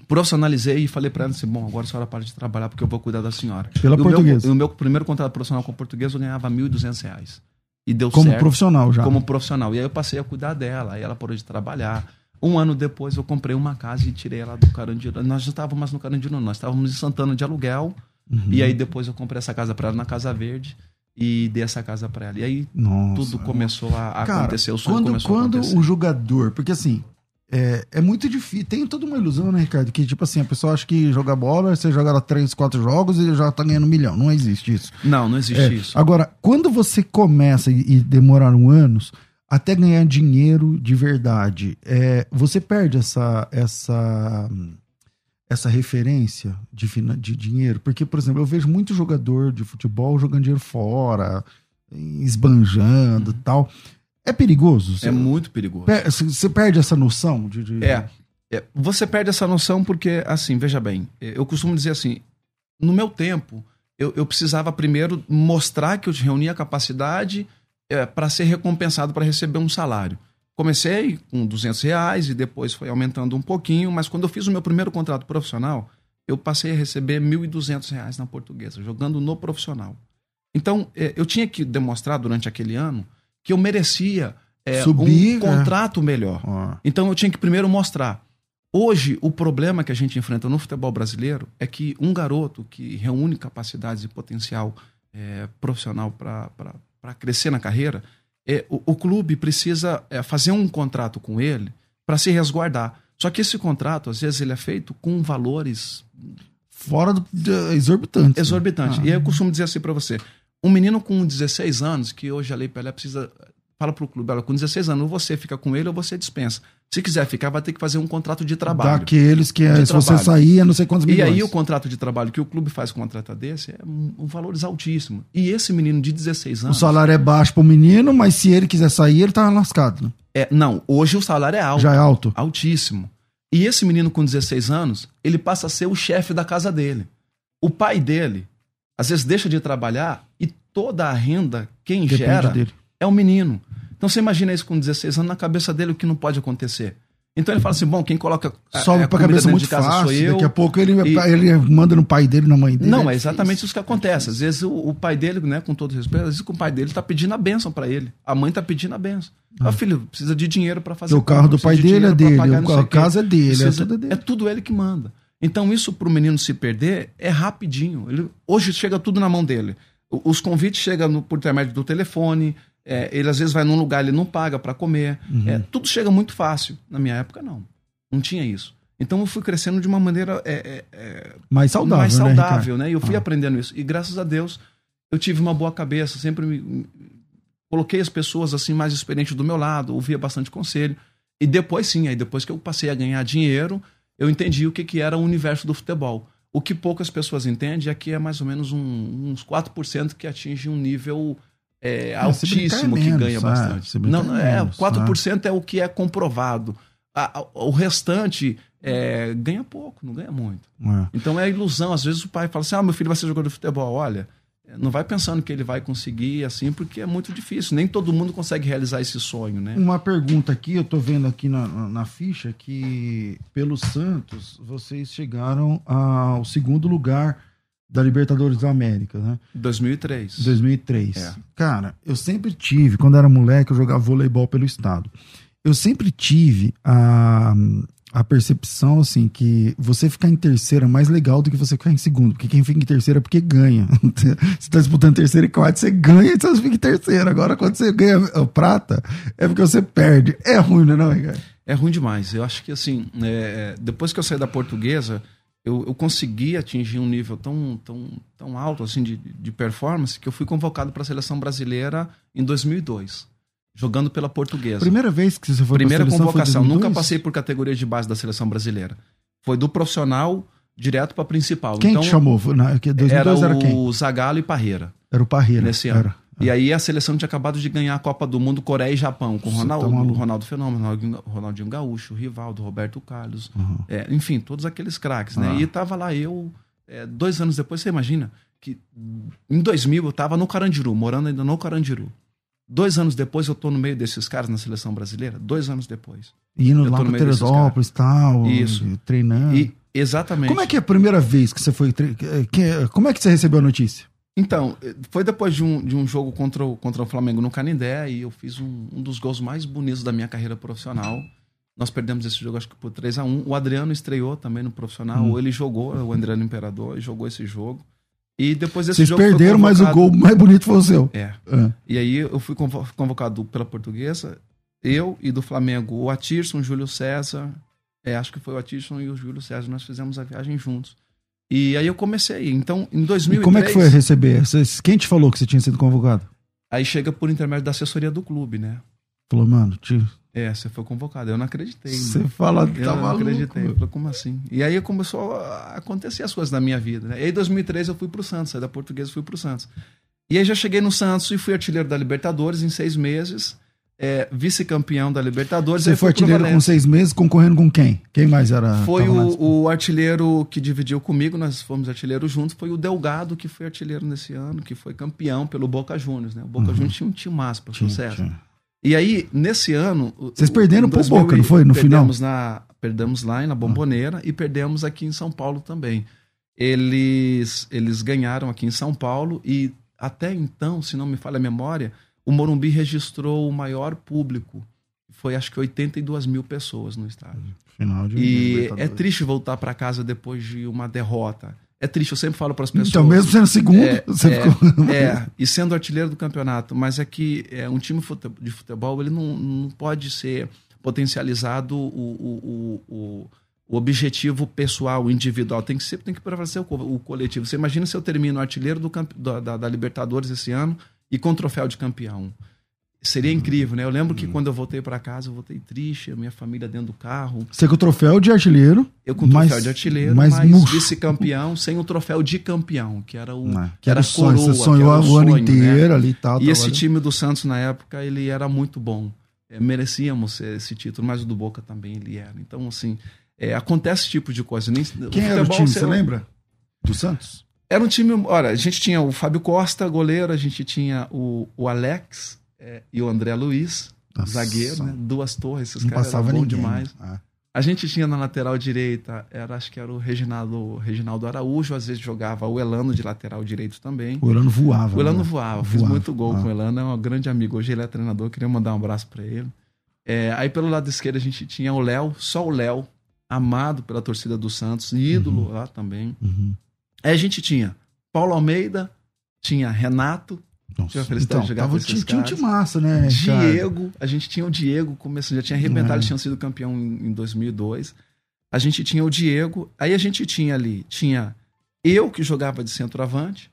Profissionalizei e falei pra ela assim: bom, agora a senhora para de trabalhar porque eu vou cuidar da senhora. Pela o portuguesa. Meu, e o meu primeiro contrato profissional com portuguesa eu ganhava 1.200 reais. E deu Como certo. profissional já. Como profissional. E aí eu passei a cuidar dela, aí ela parou de trabalhar. Um ano depois eu comprei uma casa e tirei ela do Carandiru. Nós já estávamos mais no Carandiru, não. nós estávamos em Santana de aluguel. Uhum. E aí depois eu comprei essa casa para ela na Casa Verde e dei essa casa para ela. E aí Nossa. tudo começou a, a Cara, acontecer, o sonho quando, começou a quando acontecer. o jogador, porque assim, é, é muito difícil. Tem toda uma ilusão, né, Ricardo? Que, tipo assim, a pessoa acha que jogar bola, você joga lá três, quatro jogos e já tá ganhando um milhão. Não existe isso. Não, não existe É, isso. Agora, quando você começa e, e demoraram anos até ganhar dinheiro de verdade, é, você perde essa essa essa referência de, de dinheiro? Porque, por exemplo, eu vejo muito jogador de futebol jogando dinheiro fora, esbanjando e tal. É perigoso? Você, É muito perigoso. per- você perde essa noção de. de- É, é, Você perde essa noção porque, assim, veja bem, eu costumo dizer assim: no meu tempo, eu, eu precisava primeiro mostrar que eu reunia capacidade para ser recompensado para receber um salário. Comecei com 200 reais e depois foi aumentando um pouquinho, mas quando eu fiz o meu primeiro contrato profissional, eu passei a receber 1.200 reais na portuguesa, jogando no profissional. Então, eh, eu tinha que demonstrar durante aquele ano que eu merecia eh, Subir, um contrato melhor. Ó, Então eu tinha que primeiro mostrar. Hoje, o problema que a gente enfrenta no futebol brasileiro é que um garoto que reúne capacidades e potencial eh, profissional para crescer na carreira, eh, o, o clube precisa eh, fazer um contrato com ele para se resguardar. Só que esse contrato, às vezes, ele é feito com valores fora do, de- exorbitante. exorbitantes. Ah. E aí eu costumo dizer assim para você: um menino com 16 anos, que hoje a Lei Pelé precisa. Fala pro clube, olha, com 16 anos, ou você fica com ele ou você dispensa. Se quiser ficar, vai ter que fazer um contrato de trabalho. Daqueles que, De se você sair, é não sei quantos E milhões. aí o contrato de trabalho que o clube faz com um atleta desse é um, valores altíssimo. E esse menino de 16 O anos. salário é baixo pro menino, mas se ele quiser sair, ele tá lascado. né? É, não, hoje o salário é alto. Já é alto. altíssimo. E esse menino com 16 anos, ele passa a ser o chefe da casa dele. O pai dele, às vezes, deixa de trabalhar e toda a renda, quem Depende gera, dele. é o menino. Então você imagina isso com 16 anos na cabeça dele, o que não pode acontecer. Então ele fala assim: bom, quem coloca. a- Sobe a pra cabeça muito de casa fácil. sou eu. Daqui a pouco ele, E- ele manda no pai dele, na mãe dele. Não, é difícil. exatamente isso que acontece. Às vezes o, o pai dele, né, com todo respeito, às vezes o pai dele tá pedindo a benção para ele. A mãe tá pedindo a benção. Ah, filho, precisa de dinheiro para fazer O carro do pai de dele é dele, pagar o a casa é dele, é Precisa- tudo dele. É tudo ele que manda. Então isso pro menino se perder é rapidinho. Ele- hoje chega tudo na mão dele. Os convites chegam no- por intermédio do telefone. É, ele às vezes vai num lugar ele não paga para comer. Uhum. É, tudo chega muito fácil. Na minha época não, não tinha isso. Então eu fui crescendo de uma maneira é, é, é, Mais saudável, mais né, saudável, né? E eu fui Ah. aprendendo isso. E graças a Deus eu tive uma boa cabeça, sempre me, me- coloquei as pessoas assim mais experientes do meu lado, ouvia bastante conselho. E depois sim, aí depois que eu passei a ganhar dinheiro, eu entendi o que, que era o universo do futebol. O que poucas pessoas entendem é que é mais ou menos um- uns 4% que atinge um nível é, É, é altíssimo que menos, ganha é, bastante. brincar Não, é é, menos, 4% é o que é comprovado. A- a- o restante é, ganha pouco, não ganha muito. É. Então é ilusão. Às vezes o pai fala assim: ah, meu filho vai ser jogador de futebol. Olha, não vai pensando que ele vai conseguir assim, porque é muito difícil. Nem todo mundo consegue realizar esse sonho, né? Uma pergunta aqui, eu tô vendo aqui na, na- na ficha que pelo Santos vocês chegaram ao segundo lugar da Libertadores da América, né? 2003. 2003. É. Cara, eu sempre tive, quando era moleque, eu jogava voleibol pelo estado. Eu sempre tive a, a percepção, assim, que você ficar em terceiro é mais legal do que você ficar em segundo. Porque quem fica em terceiro é porque ganha. <laughs> você tá disputando terceiro e quarto, você ganha e você fica em terceiro. Agora, quando você ganha prata, é porque você perde. É ruim, né, não, Ricardo? É ruim demais. Eu acho que assim, é, depois que eu saí da portuguesa, eu, eu consegui atingir um nível tão, tão, tão alto assim de, de performance que eu fui convocado para a seleção brasileira em 2002, jogando pela portuguesa. Primeira vez que você foi Primeira seleção convocação. 2002? Nunca passei por categoria de base da seleção brasileira. Foi do profissional direto para principal. Quem então, te chamou? Na, que 2002 era, era, quem? o Zagallo e Parreira Era o Parreira. nesse ano. Era. E aí a seleção tinha acabado de ganhar a Copa do Mundo Coreia e Japão, com Ronaldo, tá. Ronaldo Fenômeno, Ronaldinho, Gaúcho, Rivaldo, Roberto Carlos, Uhum. é, enfim, todos aqueles craques, né? Ah. E tava lá eu, é, dois anos depois, você imagina que em 2000 eu tava no Carandiru, morando ainda no Carandiru. Dois anos depois eu tô no meio desses caras na seleção brasileira, dois anos depois. Indo lá no Teresópolis e tal. Isso. Treinando. E exatamente. Como é que é a primeira vez que você foi. que- como é que você recebeu a notícia? Então, eh, foi depois de um, de um jogo contra o, contra o Flamengo no Canindé e eu fiz um, um dos gols mais bonitos da minha carreira profissional. Nós perdemos esse jogo, acho que por 3 a 1 O Adriano estreou também no profissional, Hum. ou ele jogou, o Adriano Imperador, e jogou esse jogo. E depois desse Vocês jogo. foi perderam, mas o gol mais bonito foi o seu. É. É. E aí eu fui convo- convocado pela portuguesa eu e do Flamengo, o Atirson, o Júlio César, é, acho que foi o Atirson e o Júlio César, nós fizemos a viagem juntos. E aí eu comecei. Então, em 2003... E como é que foi receber? Quem te falou que você tinha sido convocado? Aí chega por intermédio da assessoria do clube, né? Falou, mano, tio... É, você foi convocado. Eu não acreditei. Você mano. fala, eu tá não maluco, acreditei. Eu falei, como assim? E aí começou a acontecer as coisas na minha vida. Né? E aí, em 2003, eu fui pro Santos. Saí da Portuguesa e fui pro Santos. E aí já cheguei no Santos e fui artilheiro da Libertadores em seis meses. É, vice-campeão da Libertadores. Você foi artilheiro com seis meses, concorrendo com quem? Quem mais era? Foi o, o, artilheiro que dividiu comigo, nós fomos artilheiros juntos, foi o Delgado, que foi artilheiro nesse ano, que foi campeão pelo Boca Juniors. Né? O Boca uhum. Juniors tinha um time massa para sucesso. E aí, nesse ano. Vocês perderam pro Boca, não foi? No perdemos final? Na, perdemos lá na Bomboneira ah. e perdemos aqui em São Paulo também. Eles, eles ganharam aqui em São Paulo e até então, se não me falha a memória, o Morumbi registrou o maior público. Foi acho que 82 mil pessoas no estádio. Final de e é triste voltar para casa depois de uma derrota. É triste, eu sempre falo para as pessoas. Então, mesmo sendo segundo, é, você é, ficou... é, e sendo artilheiro do campeonato, mas é que é, um time de futebol ele não, não pode ser potencializado o, o, o, o objetivo pessoal, individual. Tem que sempre tem que prevalecer o, o coletivo. Você imagina se eu termino artilheiro do, da, da, da Libertadores esse ano e com troféu de campeão. Seria incrível, né? Eu lembro que quando eu voltei para casa, eu voltei triste, a minha família dentro do carro. Você com o troféu de artilheiro. Eu com o troféu de artilheiro, mas, mas vice-campeão, sem o troféu de campeão, que era o Não, que, que era, era a coroa. Você sonhou o, sonho, ano né? inteiro né? ali e tal. E esse time do Santos, na época, ele era muito bom. É, merecíamos esse título, mas o do Boca também ele era. Então, assim, é, acontece esse tipo de coisa. Nem, Quem era o time, você lembra? Do Santos? Era um time. Olha, a gente tinha o Fábio Costa, goleiro, a gente tinha o, o Alex é, e o André Luiz, Nossa. zagueiro, né? Duas torres, esses Não caras eram bom demais. Ah. A gente tinha na lateral direita, era, acho que era o Reginaldo, Reginaldo Araújo, às vezes jogava o Elano de lateral direito também. O Elano voava. O Elano né? voava, fiz muito gol ah. com o Elano, é um grande amigo. Hoje ele é treinador, queria mandar um abraço para ele. É, aí pelo lado esquerdo a gente tinha o Léo, só o Léo, amado pela torcida do Santos, ídolo uhum. lá também. Uhum. Aí a gente tinha Paulo Almeida, tinha Renato. Nossa, tinha então, de jogar tava, tinha, tinha um time massa, né? Diego, cara? a gente tinha o Diego, começou, já tinha arrebentado, é. eles tinham sido campeão em, em 2002. A gente tinha o Diego, aí a gente tinha ali, tinha eu que jogava de centroavante,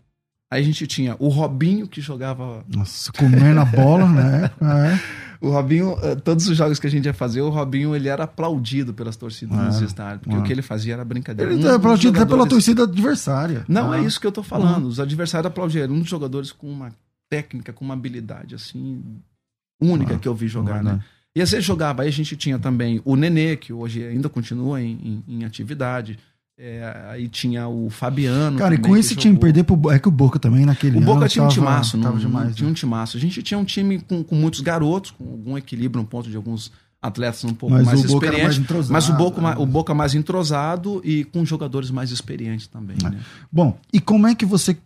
aí a gente tinha o Robinho que jogava. Nossa, comendo a bola, né? <laughs> É. O Robinho, eh, todos os jogos que a gente ia fazer, o Robinho ele era aplaudido pelas torcidas ah, nos estádios, porque ah. o que ele fazia era brincadeira. Ele um é aplaudido até pela torcida adversária. Não, ah. é isso que eu tô falando. Ah. Os adversários aplaudiram. Um dos jogadores com uma técnica, com uma habilidade assim única ah. que eu vi jogar, né? E às vezes jogava, aí a gente tinha também o Nenê, que hoje ainda continua em, em, em atividade. É, aí tinha o Fabiano. Cara, e com esse time perder pro. É que o Boca também naquele. O Boca tinha tava, um timaço, não, tava demais, tinha né? um timaço. A gente tinha um time com, com muitos garotos, com algum equilíbrio, um ponto de alguns atletas um pouco mas mais experientes. Mas o Boca, né? o Boca mais entrosado e com jogadores mais experientes também. É. Né? Bom, e como é que você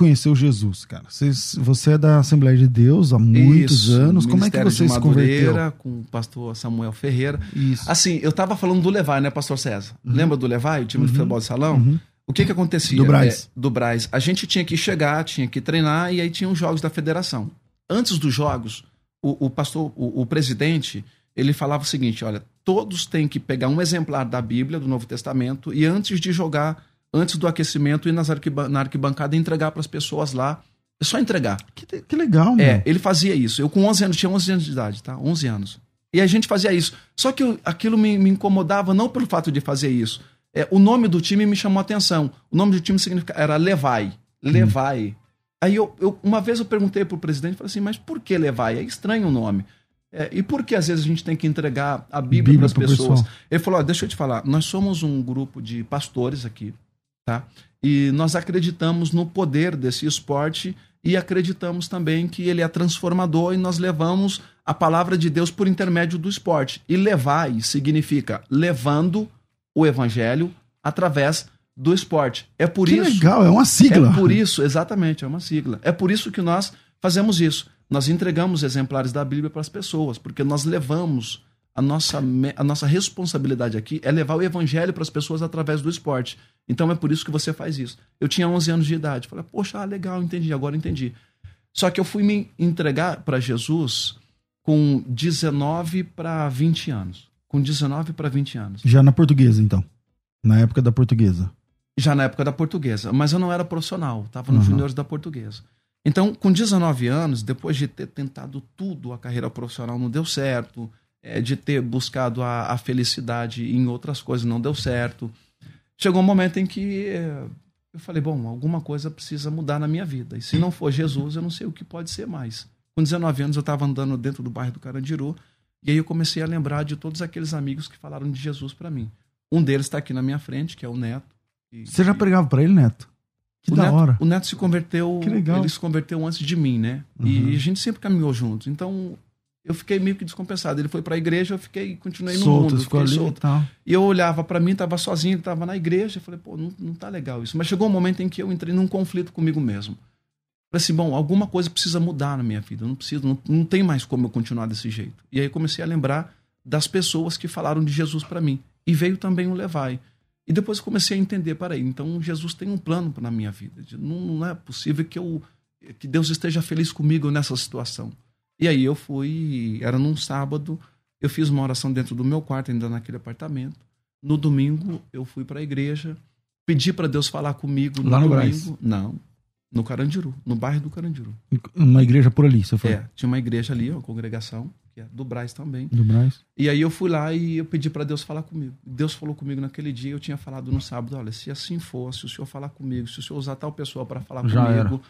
conheceu Jesus, cara? Você, você é da Assembleia de Deus há muitos Isso, anos. Como é que você se converteu? com o pastor Samuel Ferreira. Isso. Assim, eu tava falando do Levai, né, pastor César? Uhum. Lembra do Levai, o time uhum. de futebol de salão? Uhum. O que que acontecia? Do Braz. É, do Braz. A gente tinha que chegar, tinha que treinar e aí tinham os jogos da federação. Antes dos jogos, o, o pastor, o, o presidente, ele falava o seguinte, olha, todos têm que pegar um exemplar da Bíblia, do Novo Testamento, e antes de jogar antes do aquecimento, ir nas arquiba na arquibancada e entregar para as pessoas lá. É só entregar. Que, que legal, mano. É, ele fazia isso. Eu com 11 anos, tinha 11 anos de idade, tá? 11 anos. E a gente fazia isso. Só que eu, aquilo me, me, incomodava não pelo fato de fazer isso. É, o nome do time me chamou a atenção. O nome do time significa, era Levai. Levai. Hum. Aí eu, eu, uma vez eu perguntei pro presidente, falei assim, mas por que Levai? É estranho o nome. É, e por que às vezes a gente tem que entregar a Bíblia, Bíblia para as pessoas? Pessoal. Ele falou: deixa eu te falar, nós somos um grupo de pastores aqui, Tá? E nós acreditamos no poder desse esporte e acreditamos também que ele é transformador e nós levamos a palavra de Deus por intermédio do esporte. E levai significa levando o evangelho através do esporte. É por que isso. legal, é uma sigla. É por isso, exatamente, é uma sigla. É por isso que nós fazemos isso. Nós entregamos exemplares da Bíblia para as pessoas, porque nós levamos a nossa, a nossa responsabilidade aqui é levar o evangelho para as pessoas através do esporte. Então é por isso que você faz isso. Eu tinha 11 anos de idade. Falei, poxa, ah, legal, entendi, agora entendi. Só que eu fui me entregar para Jesus com 19 para 20 anos. Com 19 para 20 anos. Já na portuguesa, então. Na época da portuguesa. Já na época da portuguesa. Mas eu não era profissional, estava nos Uhum. juniores da portuguesa. Então, com 19 anos, depois de ter tentado tudo, a carreira profissional não deu certo, é, de ter buscado a, a felicidade em outras coisas não deu certo. Chegou um momento em que é, eu falei, bom, alguma coisa precisa mudar na minha vida. E se não for Jesus, eu não sei o que pode ser mais. Com 19 anos, eu estava andando dentro do bairro do Carandiru, e aí eu comecei a lembrar de todos aqueles amigos que falaram de Jesus para mim. Um deles está aqui na minha frente, que é o Neto. que- Você já pregava pra ele, Neto? Que o da Neto, hora. O Neto se converteu. Que legal. Ele se converteu antes de mim, né? Uhum. E a gente sempre caminhou juntos. Então eu fiquei meio que descompensado. Ele foi pra igreja, eu fiquei, continuei no Solto, mundo. fiquei ali solto. tal. E eu olhava pra mim, tava sozinho, ele tava na igreja. Eu falei, pô, não, não tá legal isso. Mas chegou um momento em que eu entrei num conflito comigo mesmo. Falei assim, bom, alguma coisa precisa mudar na minha vida. Eu não preciso, não, não tem mais como eu continuar desse jeito. E aí comecei a lembrar das pessoas que falaram de Jesus pra mim. E veio também o Levai. E depois eu comecei a entender, peraí, então Jesus tem um plano na minha vida. Não, não é possível que eu que Deus esteja feliz comigo nessa situação. E aí eu fui, era num sábado, eu fiz uma oração dentro do meu quarto, ainda naquele apartamento. No domingo eu fui para a igreja, pedi para Deus falar comigo Lá no domingo. Brás? Não, no Carandiru, no bairro do Carandiru. Uma igreja por ali, você foi? É, tinha uma igreja ali, uma congregação, que é do Braz também. Do Braz? E aí eu fui lá e eu pedi para Deus falar comigo. Deus falou comigo naquele dia, eu tinha falado no sábado, olha, se assim for, se o senhor falar comigo, se o senhor usar tal pessoa para falar Já comigo, era.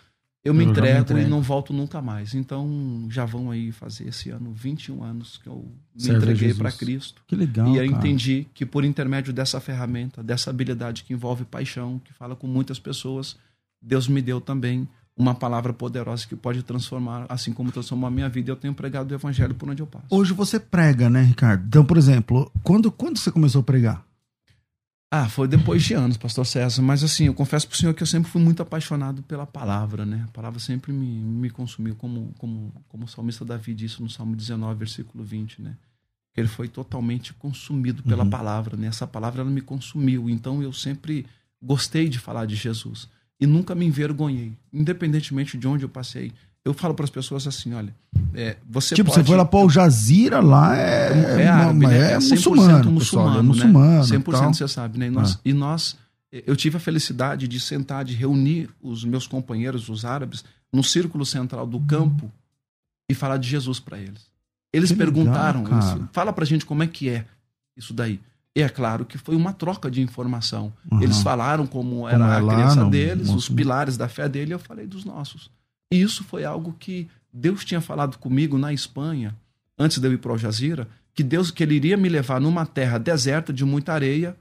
Eu me Eu me entrego e entrego. não volto nunca mais. Então já vão aí fazer esse ano 21 anos que eu me Serve entreguei para Cristo. Que legal, e eu cara. entendi que por intermédio dessa ferramenta, dessa habilidade que envolve paixão, que fala com muitas pessoas, Deus me deu também uma palavra poderosa que pode transformar, assim como transformou a minha vida. Eu tenho pregado o evangelho por onde eu passo. Hoje você prega, né, Ricardo? Então, por exemplo, quando, quando você começou a pregar? Ah, foi depois de anos, pastor César. Mas assim, eu confesso pro senhor que eu sempre fui muito apaixonado pela palavra, né? A palavra sempre me, me consumiu, como, como, como o salmista Davi disse no Salmo 19, versículo 20, né? Ele foi totalmente consumido pela Uhum. palavra, né? Essa palavra, ela me consumiu. Então, eu sempre gostei de falar de Jesus. E nunca me envergonhei, independentemente de onde eu passei. Eu falo para as pessoas assim, olha, é, você tipo, pode... você foi lá pro Al Jazeera, lá é, É árabe, uma- né? é 100% muçulmano, muçulmano, pessoal, é né? muçulmano. 100% tal. você sabe, né? E nós, Ah. e nós, eu tive a felicidade de sentar, de reunir os meus companheiros, os árabes, no círculo central do campo e falar de Jesus para eles. Eles Que legal, perguntaram, eles, cara. fala pra gente como é que é isso daí. E é claro que foi uma troca de informação. Uhum. Eles falaram como era é a lá crença no- deles, os pilares da fé dele, e eu falei dos nossos. E isso foi algo que Deus tinha falado comigo na Espanha, antes de eu ir para o Jazira, que Deus que ele iria me levar numa terra deserta de muita areia,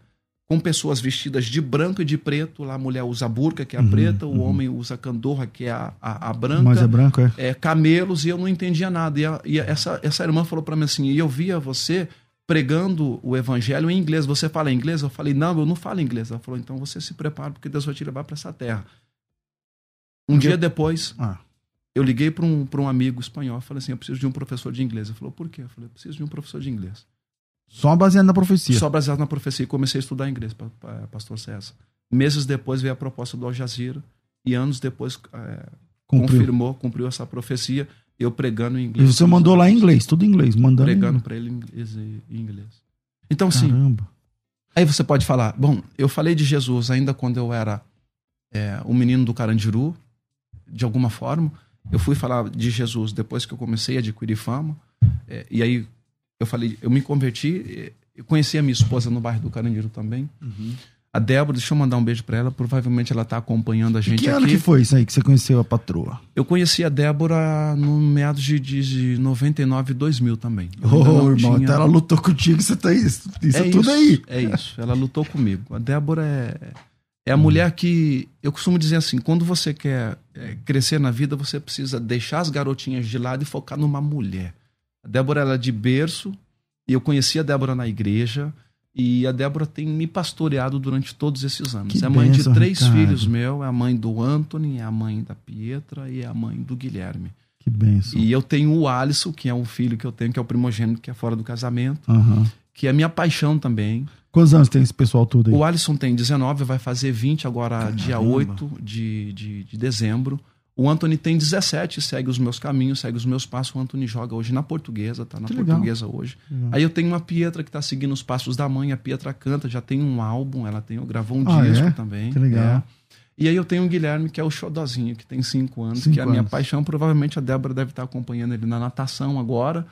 com pessoas vestidas de branco e de preto. Lá a mulher usa burca, que é a Uhum, preta, o uhum. homem usa candorra, que é a, a, a branca Mas é branco, é. é, camelos e eu não entendia nada. E, a- e essa, essa irmã falou para mim assim: e eu via você pregando o evangelho em inglês. Você fala inglês? Eu falei: não, eu não falo inglês. Ela falou: então você se prepara porque Deus vai te levar para essa terra. Um Porque- dia depois, Ah, eu liguei para um, pra um amigo espanhol. Falei assim: eu preciso de um professor de inglês. Ele falou: por quê? Eu falei: eu preciso de um professor de inglês. só baseado na profecia. Só baseado na profecia. E comecei a estudar inglês, pa- pa- pastor César. Meses depois veio a proposta do Al Jazeera. E anos depois é, Cumpriu. confirmou, cumpriu essa profecia. Eu pregando em E inglês. você mandou lá em inglês, tudo em inglês, mandando. Pregando para ele em inglês. e- em inglês. Então, sim. Caramba. Aí você pode falar, bom, eu falei de Jesus ainda quando eu era é, um menino do Carandiru, de alguma forma. Eu fui falar de Jesus depois que eu comecei a adquirir fama. É, e aí eu falei, eu me converti. é, Eu conheci a minha esposa no bairro do Carandiru também. A Débora, deixa eu mandar um beijo para ela. Provavelmente ela está acompanhando a E gente que ano aqui. que foi isso aí que você conheceu a patroa? Eu conheci a Débora no meados de, de, de 99 e 2000 também. Ô, não irmão, tinha- então ela lutou contigo, você tá isso, isso é, tudo isso, aí. É isso. Ela lutou comigo. A Débora é, é a mulher que. Eu costumo dizer assim: quando você quer é, crescer na vida, você precisa deixar as garotinhas de lado e focar numa mulher. A Débora ela é de berço, e eu conheci a Débora na igreja. E a Débora tem me pastoreado durante todos esses anos. Que é mãe bênção, de três Ricardo. filhos meu, é a mãe do Anthony, é a mãe da Pietra e é a mãe do Guilherme. Que benção. E eu tenho o Alisson, que é um filho que eu tenho, que é o primogênito, que é fora do casamento, Aham. Que é minha paixão também. Quantos anos tem esse pessoal todo aí? O Alisson tem 19, vai fazer 20 agora, dia Caramba. 8 de, de, de dezembro. O Anthony tem 17, segue os meus caminhos, segue os meus passos. O Anthony joga hoje na portuguesa, tá na Que legal. portuguesa hoje. Aí eu tenho uma Pietra que tá seguindo os passos da mãe. A Pietra canta, já tem um álbum, ela tem, gravou um Ah, disco é? também. Que legal. é. E aí eu tenho o Guilherme, que é o xodozinho, que tem cinco anos, Cinco que é a minha anos. paixão. Provavelmente a Débora deve estar acompanhando ele na natação agora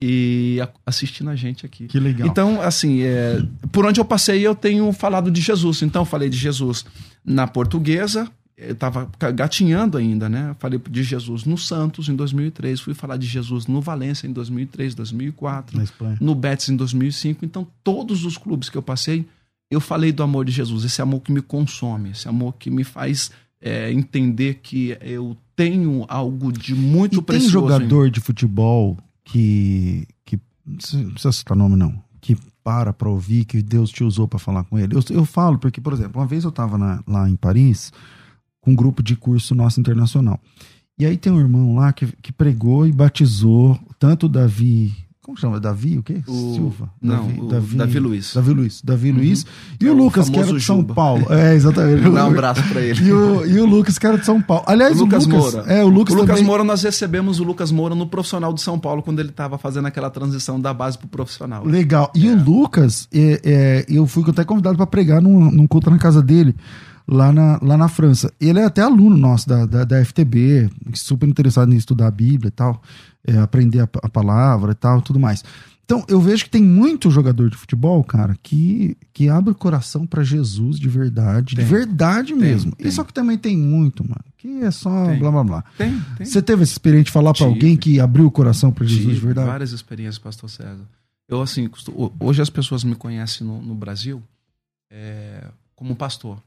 e a- assistindo a gente aqui. Que legal. Então, assim, é, por onde eu passei, eu tenho falado de Jesus. Então, eu falei de Jesus na portuguesa, eu estava gatinhando ainda, né? Falei de Jesus no Santos em 2003, fui falar de Jesus no Valência em 2003, 2004, Na Espanha. no Betis em 2005. Então, todos os clubes que eu passei, eu falei do amor de Jesus, esse amor que me consome, esse amor que me faz é, entender que eu tenho algo de muito E tem precioso. em- jogador de futebol que. que não precisa citar nome, não. Que para pra ouvir, que Deus te usou pra falar com ele. Eu, eu falo, porque, por exemplo, uma vez eu tava na- lá em Paris com um grupo de curso nosso internacional. E aí tem um irmão lá que, que pregou e batizou tanto Davi. Como chama? Davi? O quê? O- Silva? não, o Davi Luiz. Davi Luiz. Davi Luiz. E É o o Lucas, que era de São Juba. Paulo. <laughs> É, exatamente. Dá um abraço pra ele. E o, e o Lucas, que era de São Paulo. Aliás, O o Lucas Lucas, Moura. É, o Lucas, o Lucas também- Moura, nós recebemos o Lucas Moura no profissional de São Paulo, quando ele estava fazendo aquela transição da base pro profissional. Legal. E o Lucas, é, é, eu fui até convidado para pregar num, num culto na casa dele, lá na, lá na França. Ele é até aluno nosso da, da, da FTB, super interessado em estudar a Bíblia e tal, é, aprender a, a palavra e tal, tudo mais. Então, eu vejo que tem muito jogador de futebol, cara, que, que abre o coração para Jesus de verdade, de verdade mesmo. tem. Isso que também tem muito, mano, que é só Tem. blá blá blá. Tem, tem. Você teve essa experiência de falar para alguém que abriu o coração para Jesus de Tive verdade? várias experiências, pastor César. Eu, assim, hoje as pessoas me conhecem no, no Brasil é, como pastor.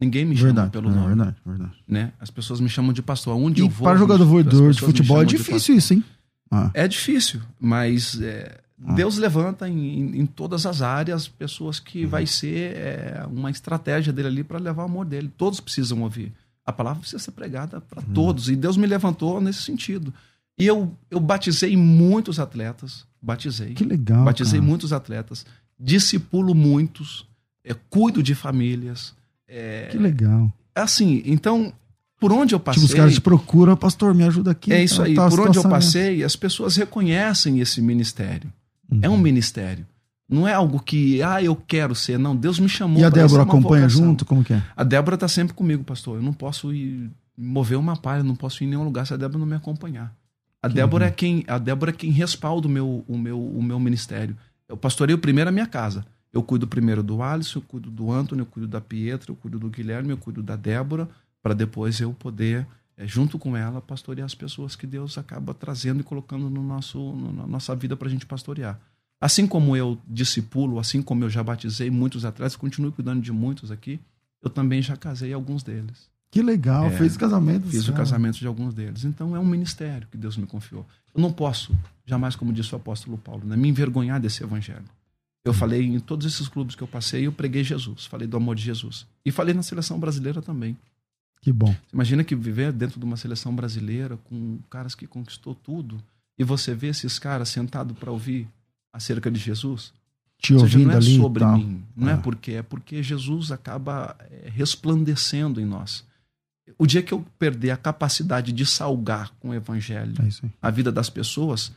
Ninguém me chama Verdade, pelo é nome, verdade, verdade. né? As pessoas me chamam de pastor. Onde E eu vou... para jogador de pessoas me futebol é de difícil isso, hein? Ah, É difícil, mas é, Deus levanta em, em- todas as áreas pessoas que vai ser é, uma estratégia dele ali para levar o amor dele. Todos precisam ouvir. A palavra precisa ser pregada para todos. E Deus me levantou nesse sentido. E eu, eu batizei muitos atletas. Batizei. que legal. Batizei cara. muitos atletas. Discipulo muitos. é, cuido de famílias. É, Que legal. assim, então, por onde eu passei. Tipo, os caras te procuram, pastor, me ajuda aqui. É isso aí. tal Por onde eu né? passei, as pessoas reconhecem esse ministério. Uhum. É um ministério. Não é algo que, ah, eu quero ser. Não, Deus me chamou E a Débora acompanha vocação. junto? Como que é? A Débora tá sempre comigo, pastor. Eu não posso ir mover uma palha, não posso ir em nenhum lugar se a Débora não me acompanhar. A Débora é quem, a Débora é quem respalda o meu, o meu, o meu ministério. Eu pastoreio primeiro a minha casa. Eu cuido primeiro do Alisson, eu cuido do Antônio, eu cuido da Pietra, eu cuido do Guilherme, eu cuido da Débora, para depois eu poder, eh, junto com ela, pastorear as pessoas que Deus acaba trazendo e colocando no nosso, no- na nossa vida para a gente pastorear. Assim como eu discipulo, assim como eu já batizei muitos atletas, continuo cuidando de muitos aqui, eu também já casei alguns deles. Que legal. É, Fez o casamento. Fiz o cara. casamento de alguns deles. Então é um ministério que Deus me confiou. Eu não posso, jamais, como disse o apóstolo Paulo, né, me envergonhar desse evangelho. Eu falei em todos esses clubes que eu passei, eu preguei Jesus, falei do amor de Jesus. E falei na seleção brasileira também. Que bom. Imagina que viver dentro de uma seleção brasileira com caras que conquistou tudo e você vê esses caras sentados para ouvir acerca de Jesus. Te Ou seja, ouvindo não é ali. sobre mim, não é Ah. porque é porque Jesus acaba é, resplandecendo em nós. O dia que eu perder a capacidade de salgar com o evangelho É a vida das pessoas,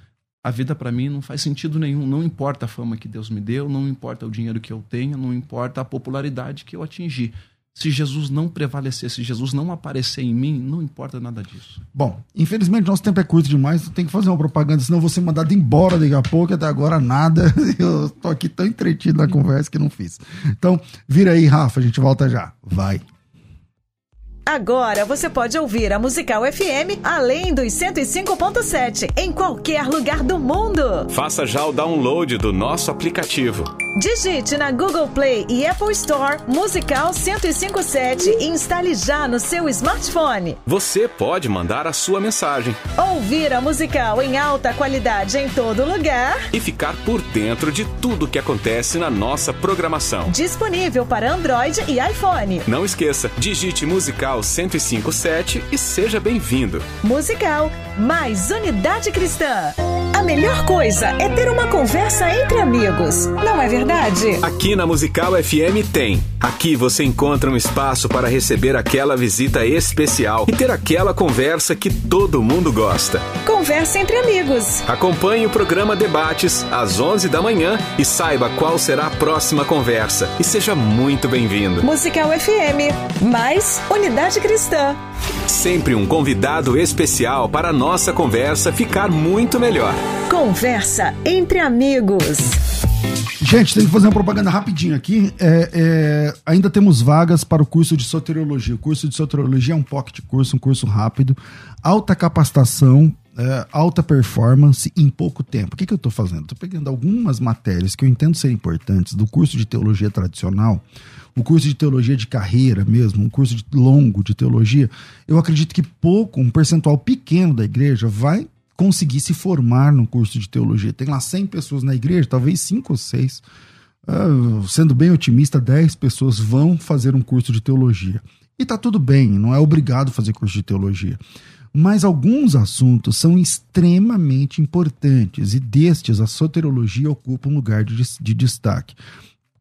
a vida para mim não faz sentido nenhum. Não importa a fama que Deus me deu, não importa o dinheiro que eu tenha, não importa a popularidade que eu atingi. Se Jesus não prevalecer, se Jesus não aparecer em mim, não importa nada disso. Bom, infelizmente nosso tempo é curto demais, tem que fazer uma propaganda, senão ser mandado embora daqui a pouco, até agora nada. <laughs> Eu tô aqui tão entretido na conversa que não fiz. Então, vira aí, Rafa, a gente volta já. Vai. Agora você pode ouvir a Musical FM além dos 105.7 em qualquer lugar do mundo. Faça já o download do nosso aplicativo. Digite na Google Play e Apple Store Musical 1057 e instale já no seu smartphone. Você pode mandar a sua mensagem Ouvir a musical em alta qualidade em todo lugar. e ficar por dentro de tudo que acontece na nossa programação. Disponível para Android e iPhone. Não esqueça, digite Musical 1057 e seja bem-vindo. Musical mais unidade cristã. A melhor coisa é ter uma conversa entre amigos, não é verdade? Aqui na Musical FM tem Aqui você encontra um espaço para receber aquela visita especial e ter aquela conversa que todo mundo gosta. Conversa entre amigos. Acompanhe o programa Debates às 11 da manhã e saiba qual será a próxima conversa. E seja muito bem-vindo. Musical FM, mais Unidade Cristã. Sempre um convidado especial para a nossa conversa ficar muito melhor. Conversa entre amigos. Gente, tem que fazer uma propaganda rapidinho aqui. É, é, ainda temos vagas para o curso de soteriologia. O curso de soteriologia é um pocket curso, um curso rápido, alta capacitação, é, alta performance em pouco tempo. O que, que eu estou fazendo? Estou pegando algumas matérias que eu entendo ser importantes do curso de teologia tradicional, um curso de teologia de carreira mesmo, um curso de longo de teologia. Eu acredito que pouco, um percentual pequeno da igreja vai conseguir se formar no curso de teologia. Tem lá 100 pessoas na igreja, talvez 5 ou 6. Uh, sendo bem otimista, 10 pessoas vão fazer um curso de teologia. E tá tudo bem, não é obrigado fazer curso de teologia. Mas alguns assuntos são extremamente importantes e destes a soteriologia ocupa um lugar de, de destaque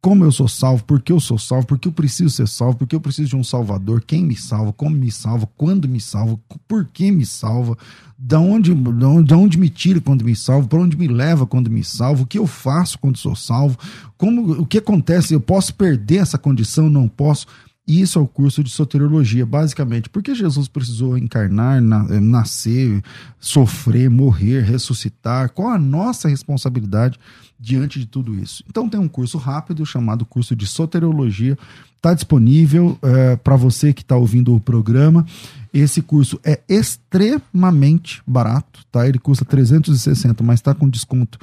como eu sou salvo, por que eu sou salvo, por que eu preciso ser salvo, por que eu preciso de um salvador, quem me salva, como me salva, quando me salva, por que me salva, da onde, de onde me tira quando me salvo, para onde me leva quando me salvo, o que eu faço quando sou salvo, como o que acontece, eu posso perder essa condição, não posso. Isso é o curso de soteriologia, basicamente. Porque Jesus precisou encarnar, nascer, sofrer, morrer, ressuscitar? Qual a nossa responsabilidade diante de tudo isso. Então tem um curso rápido chamado curso de soteriologia, está disponível é, para você que está ouvindo o programa. Esse curso é extremamente barato, tá? Ele custa 360, mas está com desconto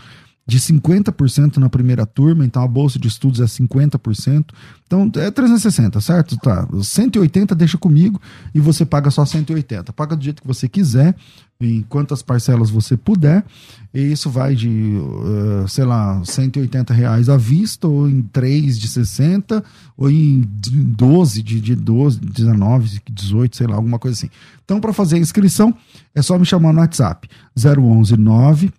de 50% na primeira turma, então a bolsa de estudos é 50%. Então é 360, certo? Tá. 180 deixa comigo e você paga só 180. Paga do jeito que você quiser, em quantas parcelas você puder. E isso vai de, uh, sei lá, 180 reais à vista, ou em 3 de 60, ou em 12 de, de 12, 19, 18, sei lá, alguma coisa assim. Então, para fazer a inscrição, é só me chamar no WhatsApp 011 9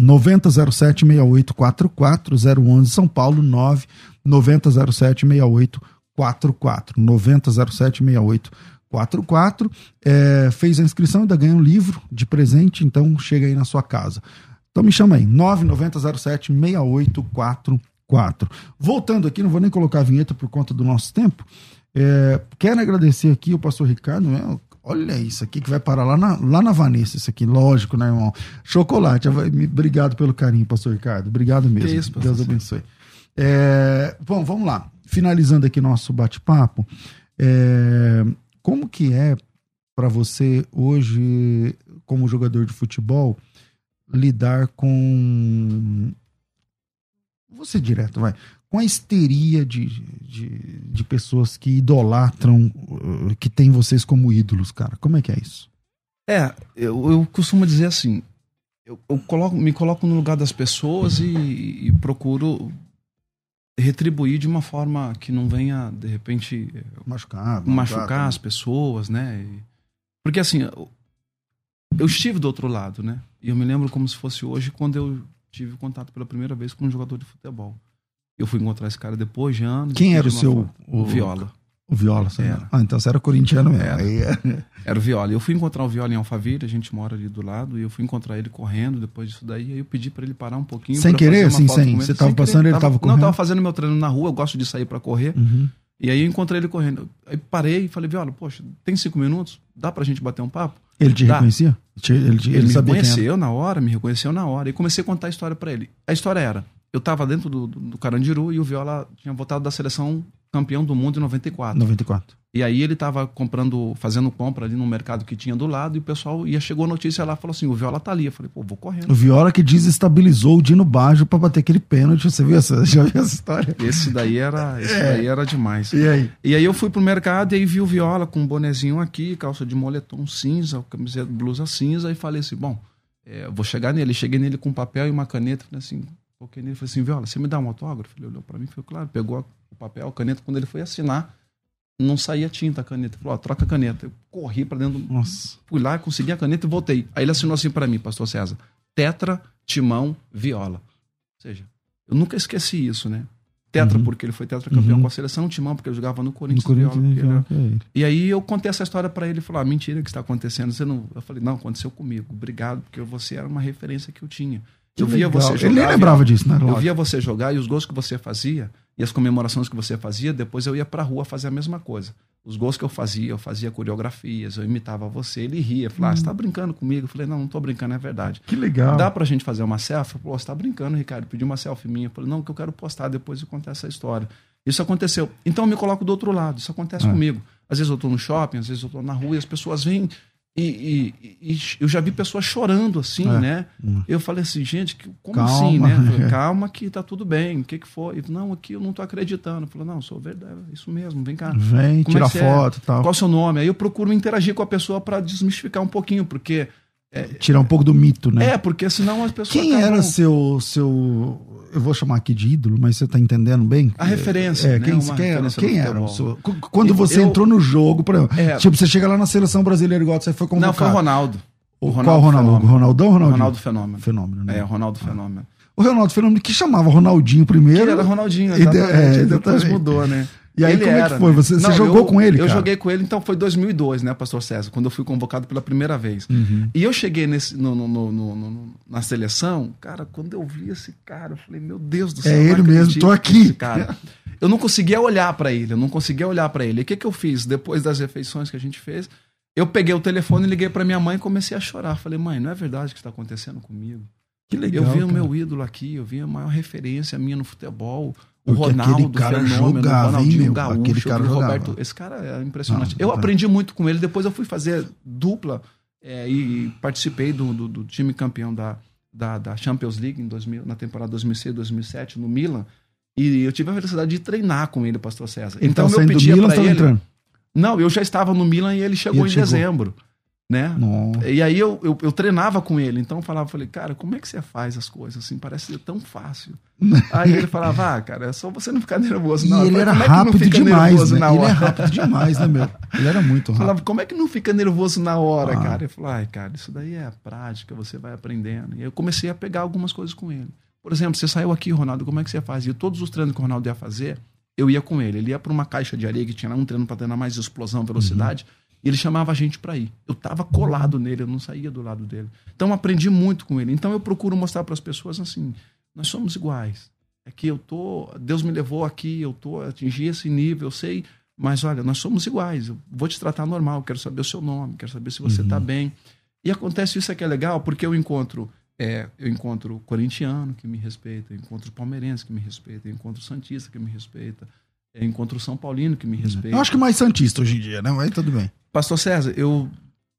9007 6844 011 São Paulo 9 9007 6844 9007 6844 é, fez a inscrição ainda ganha um livro de presente então chega aí na sua casa. Então me chama aí 9907 6844 voltando aqui não vou nem colocar a vinheta por conta do nosso tempo. É, quero agradecer aqui o pastor Ricardo né, Olha isso aqui que vai parar lá na, lá na Vanessa, isso aqui, lógico, né, irmão? Chocolate. Obrigado pelo carinho, pastor Ricardo. Obrigado mesmo. Isso, Deus abençoe. É, bom, vamos lá. Finalizando aqui nosso bate-papo, é, como que é para você hoje, como jogador de futebol, lidar com. Vou ser direto, vai com a histeria de, de, de, pessoas que idolatram, uh, que tem vocês como ídolos, cara? Como é que é isso? É, eu, eu costumo dizer assim, eu, eu coloco, me coloco no lugar das pessoas e, e, procuro retribuir de uma forma que não venha, de repente, machucar, machucar as pessoas, né? Porque assim, eu estive do outro lado, né? E eu me lembro como se fosse hoje, quando eu tive contato pela primeira vez com um jogador de futebol. Eu fui encontrar esse cara depois de anos. Quem era o seu. O, Viola. O Viola, você era. Ah, então você era corintiano mesmo. Era. É. era o Viola. Eu fui encontrar o Viola em Alphaville, a gente mora ali do lado, e eu fui encontrar ele correndo depois disso daí, aí eu pedi para ele parar um pouquinho. Sem querer, assim, sem. Você tava passando, ele tava, tava correndo? Não, tava fazendo meu treino na rua, eu gosto de sair para correr. Uhum. E aí eu encontrei ele correndo. Aí parei e falei, Viola, poxa, tem cinco minutos? Dá pra gente bater um papo? Ele te Dá. reconhecia? Ele, ele, ele, ele me reconheceu na hora, me reconheceu na hora. E comecei a contar a história para ele. A história era: eu estava dentro do, do, Carandiru e o Viola tinha voltado da seleção campeão do mundo em 94. 94. E aí ele estava comprando, fazendo compra ali no mercado que tinha do lado e o pessoal ia chegou a notícia lá, falou assim, o Viola tá ali. Eu falei, pô, vou correndo. O Viola que desestabilizou o Dino Baggio para bater aquele pênalti, você viu essa, <laughs> já viu essa história? Esse daí era, esse é. daí era demais. E aí? E aí eu fui pro mercado e aí vi o Viola com um bonezinho aqui, calça de moletom cinza, camiseta, blusa cinza e falei assim, bom, é, vou chegar nele. Cheguei nele com um papel e uma caneta, falei assim, Toquei nele e falei assim, Viola, você me dá um autógrafo? Ele olhou para mim e falou, claro, pegou o papel, a caneta. Quando ele foi assinar, não saía tinta a caneta. Ele falou, ó, troca a caneta. Eu corri para dentro, do... Nossa. fui lá, consegui a caneta e voltei. Aí ele assinou assim para mim, pastor César, tetra, timão, viola. Ou seja, eu nunca esqueci isso, né? Tetra, Uhum. porque ele foi tetracampeão Uhum. com a seleção, Timão, porque ele jogava no No Corinthians. Corinthians, Viola, porque ele- é ele. E aí eu contei essa história pra ele e falou: ah, mentira que está acontecendo. Você não... Eu falei, não, aconteceu comigo. Obrigado, porque você era uma referência que eu tinha. Que eu via legal. você jogar. Ele nem lembrava disso, né? Eu via você jogar e os gols que você fazia e as comemorações que você fazia, depois eu ia pra rua fazer a mesma coisa. Os gols que eu fazia, eu fazia coreografias, eu imitava você, ele ria, falava, ah, você tá brincando comigo? Eu falei, não, não tô brincando, é verdade. Que legal. Dá pra gente fazer uma selfie? Ele falou, você tá brincando, Ricardo? Pediu uma selfie minha. Eu falei, não, que eu quero postar depois e contar essa história. Isso aconteceu. Então eu me coloco do outro lado, isso acontece É. comigo. Às vezes eu tô no shopping, às vezes eu tô na rua e as pessoas vêm e, e- e- eu já vi pessoas chorando assim, É. né? Hum. Eu falei assim, gente, que- como Calma. assim, né? Falei, <laughs> Calma que tá tudo bem. O que que foi? Não, aqui eu não tô acreditando. Eu falei, não, sou verdade, é isso mesmo, vem cá. Vem, Como é tira é? foto e tal. Qual o seu nome? Aí eu procuro interagir com a pessoa para desmistificar um pouquinho, porque Tirar um pouco do mito, né? é, porque senão as pessoas Quem acabam- era seu, seu. Eu vou chamar aqui de ídolo, mas você tá entendendo bem? A referência, É, né? quem, era, quem era seu. Qu- Quando você Eu- entrou no jogo, por exemplo, É. tipo, você chega lá na seleção brasileira igual você foi convocado. Não, foi o Ronaldo. O Qual Ronaldo? Fenômeno. Ronaldão ou Ronaldinho? Ronaldo Fenômeno. Fenômeno, né? É, Ronaldo Fenômeno. O Ronaldo Fenômeno que chamava Ronaldinho primeiro. Ele era Ronaldinho, de- exatamente. é, e depois exatamente. mudou, né? E aí, Ele como é que era, foi? né? Você- você Não, jogou eu- com ele, Eu cara? joguei com ele, então foi 2002, né, Pastor César, quando eu fui convocado pela primeira vez. Uhum. E eu cheguei nesse, no, no- no- na seleção, cara, quando eu vi esse cara, eu falei, meu Deus do É céu. eu não ele mesmo, tô aqui. Cara. <laughs> Eu não conseguia olhar pra ele, eu não conseguia olhar pra ele. E o que, que eu fiz depois das refeições que a gente fez? Eu peguei o telefone, liguei pra minha mãe e comecei a chorar. Falei, mãe, não é verdade o que está acontecendo comigo. Que legal. eu vi o cara. meu ídolo aqui, eu vi a maior referência minha no futebol. O aquele Ronaldo, cara Fenômeno, jogava, o hein, meu? Gaúcho, Aquele cara o jogava. Roberto. Esse cara é impressionante. Não, eu tá. aprendi muito com ele. Depois eu fui fazer dupla é, e participei do, do- do time campeão da, da, da Champions League em 2000, na temporada 2006, 2007 no Milan. E eu tive a felicidade de treinar com ele, Pastor César. Então tava eu do pedia Milan, tava ele. entrando. Não, eu já estava no Milan e ele chegou ele em chegou. dezembro, né? Nossa. E aí eu, eu, eu treinava com ele, então eu falava, falei, cara, como é que você faz as coisas assim? Parece ser tão fácil. <laughs> aí ele falava, ah, cara, é só você não ficar nervoso. E Não, ele Eu era falei, como é que não rápido demais, nervoso né? na Ele é hora? rápido demais, né, meu? Ele era muito <laughs> rápido. falava, como é que não fica nervoso na hora, Ah. cara? Ele falou, ai, cara, isso daí é a prática, você vai aprendendo. E eu comecei a pegar algumas coisas com ele. Por exemplo, você saiu aqui, Ronaldo, como é que você faz? E todos os treinos que o Ronaldo ia fazer, eu ia com ele. Ele ia para uma caixa de areia que tinha lá um treino para treinar mais explosão, velocidade. E ele chamava a gente para ir. Eu tava colado nele, eu não saía do lado dele. Então aprendi muito com ele. Então eu procuro mostrar para as pessoas assim, nós somos iguais. É que eu tô, Deus me levou aqui, eu tô atingi esse nível, eu sei, mas olha, nós somos iguais. Eu vou te tratar normal, quero saber o seu nome, quero saber se você está bem. E acontece isso é que é legal, porque eu encontro é, eu encontro corintiano que me respeita, eu encontro palmeirense que me respeita, eu encontro santista que me respeita, eu encontro são paulino que me respeita. Eu acho que mais Santista hoje em dia, né? Mas tudo bem. Pastor César, eu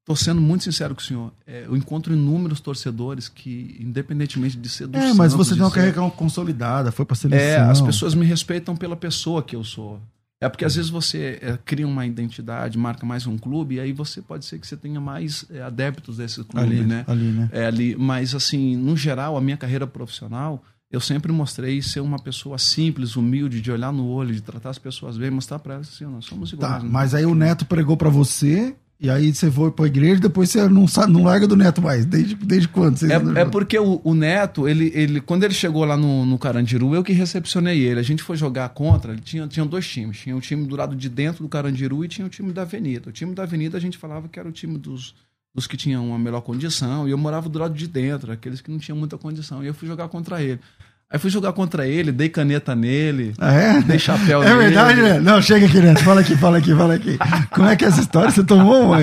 tô sendo muito sincero com o senhor. É, eu encontro inúmeros torcedores que, independentemente de ser do É, mas Santos, você tem uma ser- carreira consolidada, foi pra seleção. é, as pessoas me respeitam pela pessoa que eu sou. É porque às vezes você é, cria uma identidade, marca mais um clube, e aí você pode ser que você tenha mais é, adeptos desse clube, ali, né? ali, né? É, ali, mas assim, no geral, a minha carreira profissional, eu sempre mostrei ser uma pessoa simples, humilde, de olhar no olho, de tratar as pessoas bem, mostrar para elas assim, nós somos iguais. Tá, né? mas aí o Neto pregou pra você, e aí você foi pra igreja, depois você não, sa- não larga do Neto mais. Desde, desde quando? É, é porque o, o Neto, ele, ele, quando ele chegou lá no, no Carandiru, eu que recepcionei ele. A gente foi jogar contra, ele tinha, tinha dois times. Tinha o time do lado de dentro do Carandiru e tinha o time da Avenida. O time da Avenida a gente falava que era o time dos, dos que tinham uma melhor condição. E eu morava do lado de dentro, aqueles que não tinham muita condição. E eu fui jogar contra ele. Aí fui jogar contra ele, dei caneta nele, Ah, é? dei chapéu <laughs> É nele. verdade, né? Não, chega aqui, Neto. Fala aqui, fala aqui, fala aqui. Como é que é essa história? Você tomou uma?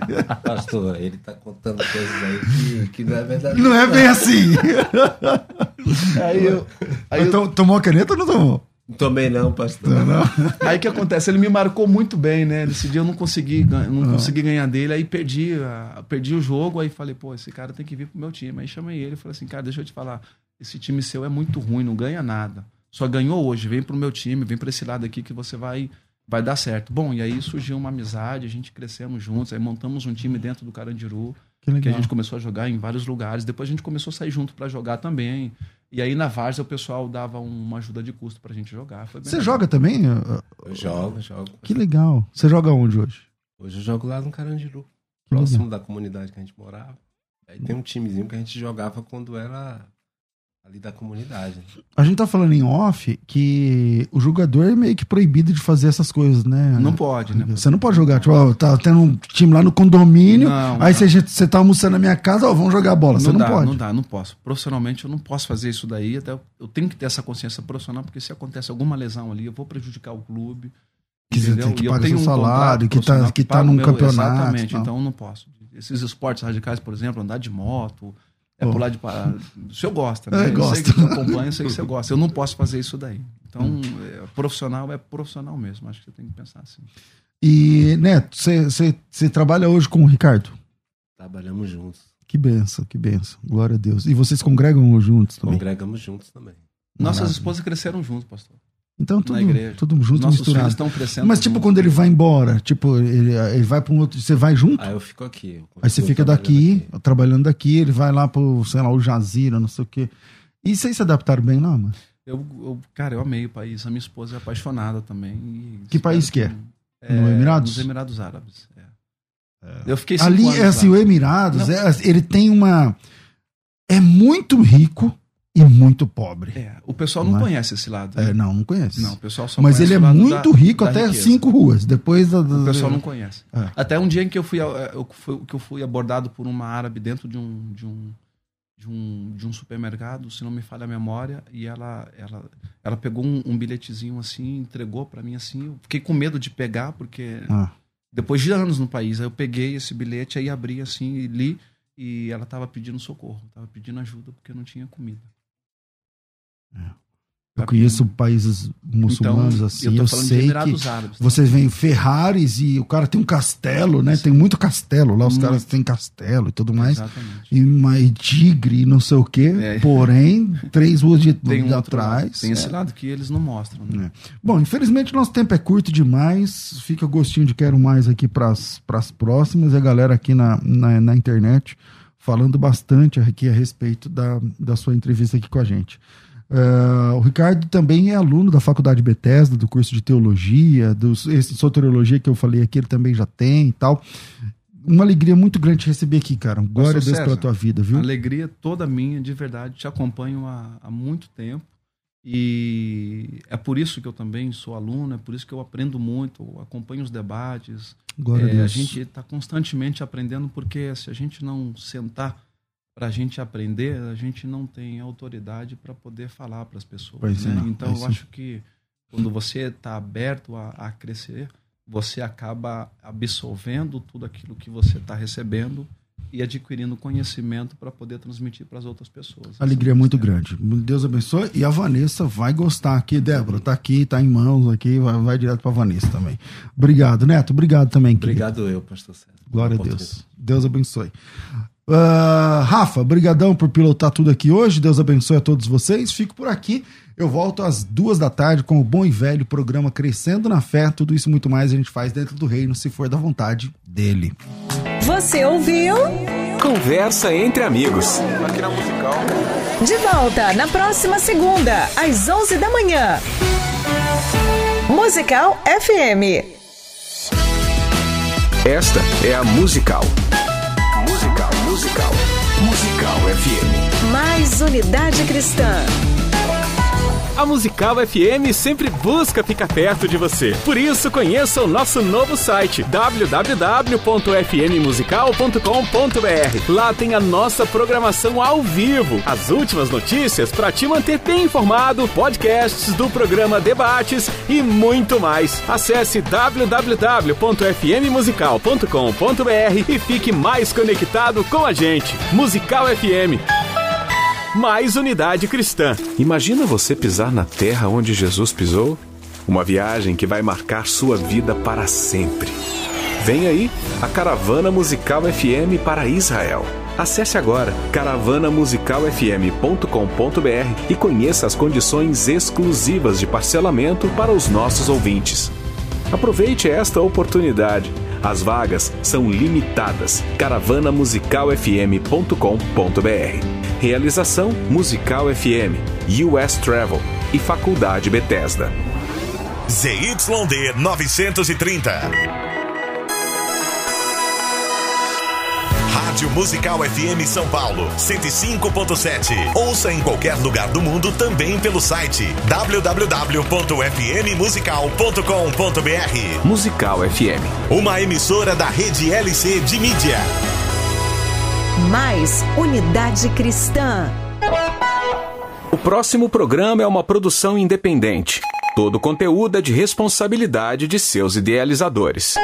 <laughs> Pastor, ele tá contando coisas aí que, que não é verdade. Não é bem assim. <laughs> Aí eu, aí eu Então, tomou a caneta ou não tomou? Também não, pastor. Não, não. Aí o que acontece? Ele me marcou muito bem, né? Nesse dia eu não consegui, gan- não consegui ganhar dele, aí perdi, a- perdi o jogo, aí falei, pô, esse cara tem que vir pro meu time. Aí chamei ele e falei assim, cara, deixa eu te falar, esse time seu é muito ruim, não ganha nada. Só ganhou hoje, vem pro meu time, vem pra esse lado aqui que você vai, vai dar certo. Bom, e aí surgiu uma amizade, a gente crescemos juntos, aí montamos um time dentro do Carandiru, Que que a gente começou a jogar em vários lugares. Depois a gente começou a sair junto pra jogar também. E aí na Várzea o pessoal dava uma ajuda de custo pra gente jogar. Foi bem Você legal. joga também? Eu jogo, jogo. Que legal. Você joga onde hoje? Hoje eu jogo lá no Carandiru, Que próximo legal. da comunidade que a gente morava. Aí tem um timezinho que a gente jogava quando era ali da comunidade. A gente tá falando em off que o jogador é meio que proibido de fazer essas coisas, né? Não pode, né? Você não pode jogar, tipo, ó, tá tendo um time lá no condomínio, Não, aí não. você, você tá almoçando na minha casa, ó, vamos jogar bola. Você não dá, pode. não dá, não posso. Profissionalmente eu não posso fazer isso daí, até eu- tenho que ter essa consciência profissional, porque se acontece alguma lesão ali, eu vou prejudicar o clube. Que você tem que pagar seu um salário, que tá- profissional que tá num meu- campeonato, Exatamente, então eu não posso. Esses esportes radicais, por exemplo, andar de moto, é pular de parada. O senhor gosta, É, né? eu sei gosto. que você acompanha, eu sei que você gosta. Eu não posso fazer isso daí. Então, é, profissional é profissional mesmo. Acho que você tem que pensar assim. E, Neto, você trabalha hoje com o Ricardo? Trabalhamos juntos. Que benção, que benção. Glória a Deus. E vocês congregam juntos também? Congregamos juntos também. Nossas Maravilha. esposas cresceram juntos, pastor. Então, tudo, tudo junto, Nossos misturado. Mas, tipo, quando ele vai embora, tipo, ele, ele vai pra um outro. Você vai junto? Aí eu fico aqui. eu Aí você fica daqui, aqui. trabalhando daqui, ele vai lá pro, sei lá, o Jazira, não sei o quê. E vocês se adaptaram bem lá, mano? Eu, eu- cara, eu amei o país. A minha esposa é apaixonada também. e Que país que é? é? No Emirados? Nos Emirados Árabes. é. Eu fiquei Ali, anos é assim, lá. o Emirados, é, ele tem uma. É muito rico e muito pobre. É, o pessoal não Não é? conhece esse lado. É, né? não, não conhece. Não, o pessoal só Mas ele é muito da- rico da até riqueza. cinco ruas. Depois da- O pessoal não conhece. É. Até um dia em que eu fui, eu fui, que eu fui abordado por uma árabe dentro de um, de um, de um, de um supermercado, se não me falha a memória, e ela, ela, ela pegou um, um bilhetezinho assim, entregou para mim assim. Eu fiquei com medo de pegar, porque Ah, depois de anos no país, aí eu peguei esse bilhete, aí abri assim e li, e ela estava pedindo socorro, estava pedindo ajuda porque não tinha comida. Eu conheço países muçulmanos então, assim, eu eu, sei que Árabes. você vem Ferraris e o cara tem um castelo, né? Tem muito castelo lá, os Muito. caras têm castelo e tudo mais. Exatamente. E, e tigre e não sei o quê. É. Porém, três ruas de, Tem um outro atrás. Tem esse é. lado que eles não mostram. Né? Bom, infelizmente nosso tempo é curto demais. Fica gostinho de quero mais aqui para as próximas. E a galera aqui na, na, na internet falando bastante aqui a respeito da, da sua entrevista aqui com a gente. Eh, o Ricardo também é aluno da Faculdade Bethesda, do curso de Teologia, do, esse soteriologia que eu falei aqui, ele também já tem e tal. Uma alegria muito grande te receber aqui, cara. Glória a Deus César, pela tua vida, viu? Alegria toda minha, de verdade. Te acompanho há, há muito tempo. E é por isso que eu também sou aluno, é por isso que eu aprendo muito, acompanho os debates. Glória a É, a Deus. gente está constantemente aprendendo, porque se a gente não sentar para a gente aprender, a gente não tem autoridade para poder falar para as pessoas. Né? ensinar, Então eu acho que quando você está aberto a, a crescer, você acaba absorvendo tudo aquilo que você está recebendo e adquirindo conhecimento para poder transmitir para as outras pessoas. A alegria é muito grande. Deus abençoe. E a Vanessa vai gostar aqui, Débora. Tá aqui, tá em mãos aqui, vai, vai direto pra Vanessa também. Obrigado, Neto. Obrigado também, querido. Obrigado eu, pastor César. Glória a Deus. Deus abençoe. Ah, Rafa, brigadão por pilotar tudo aqui hoje. Deus abençoe a todos vocês. Fico por aqui. Eu volto às duas da tarde com o bom e velho programa Crescendo na Fé. Tudo isso e muito mais a gente faz dentro do reino, se for da vontade dele. Você ouviu? Conversa entre amigos. Aqui na musical. De volta na próxima segunda, às 11 da manhã. Musical FM. Esta é a Musical. Musical, musical. FM. Mais unidade cristã. A Musical FM sempre busca ficar perto de você. Por isso, conheça o nosso novo site www.fmmusical.com.br. Lá tem a nossa programação ao vivo, as últimas notícias para te manter bem informado, podcasts do programa Debates e muito mais. Acesse www.fmmusical.com.br e fique mais conectado com a gente. Musical FM mais unidade cristã. Imagina você pisar na terra onde Jesus pisou? Uma viagem que vai marcar sua vida para sempre. Vem aí a Caravana Musical FM para Israel. Acesse agora caravanamusicalfm.com.br e conheça as condições exclusivas de parcelamento para os nossos ouvintes. Aproveite esta oportunidade. As vagas são limitadas. caravanamusicalfm.com.br. Realização Musical FM, US Travel e Faculdade Bethesda. ZYD 930. Rádio Musical FM São Paulo, 105.7. Ouça em qualquer lugar do mundo também pelo site www.fmmusical.com.br. Musical FM. Uma emissora da rede LC de mídia. Mais Unidade Cristã. O próximo programa é uma produção independente. Todo conteúdo é de responsabilidade de seus idealizadores.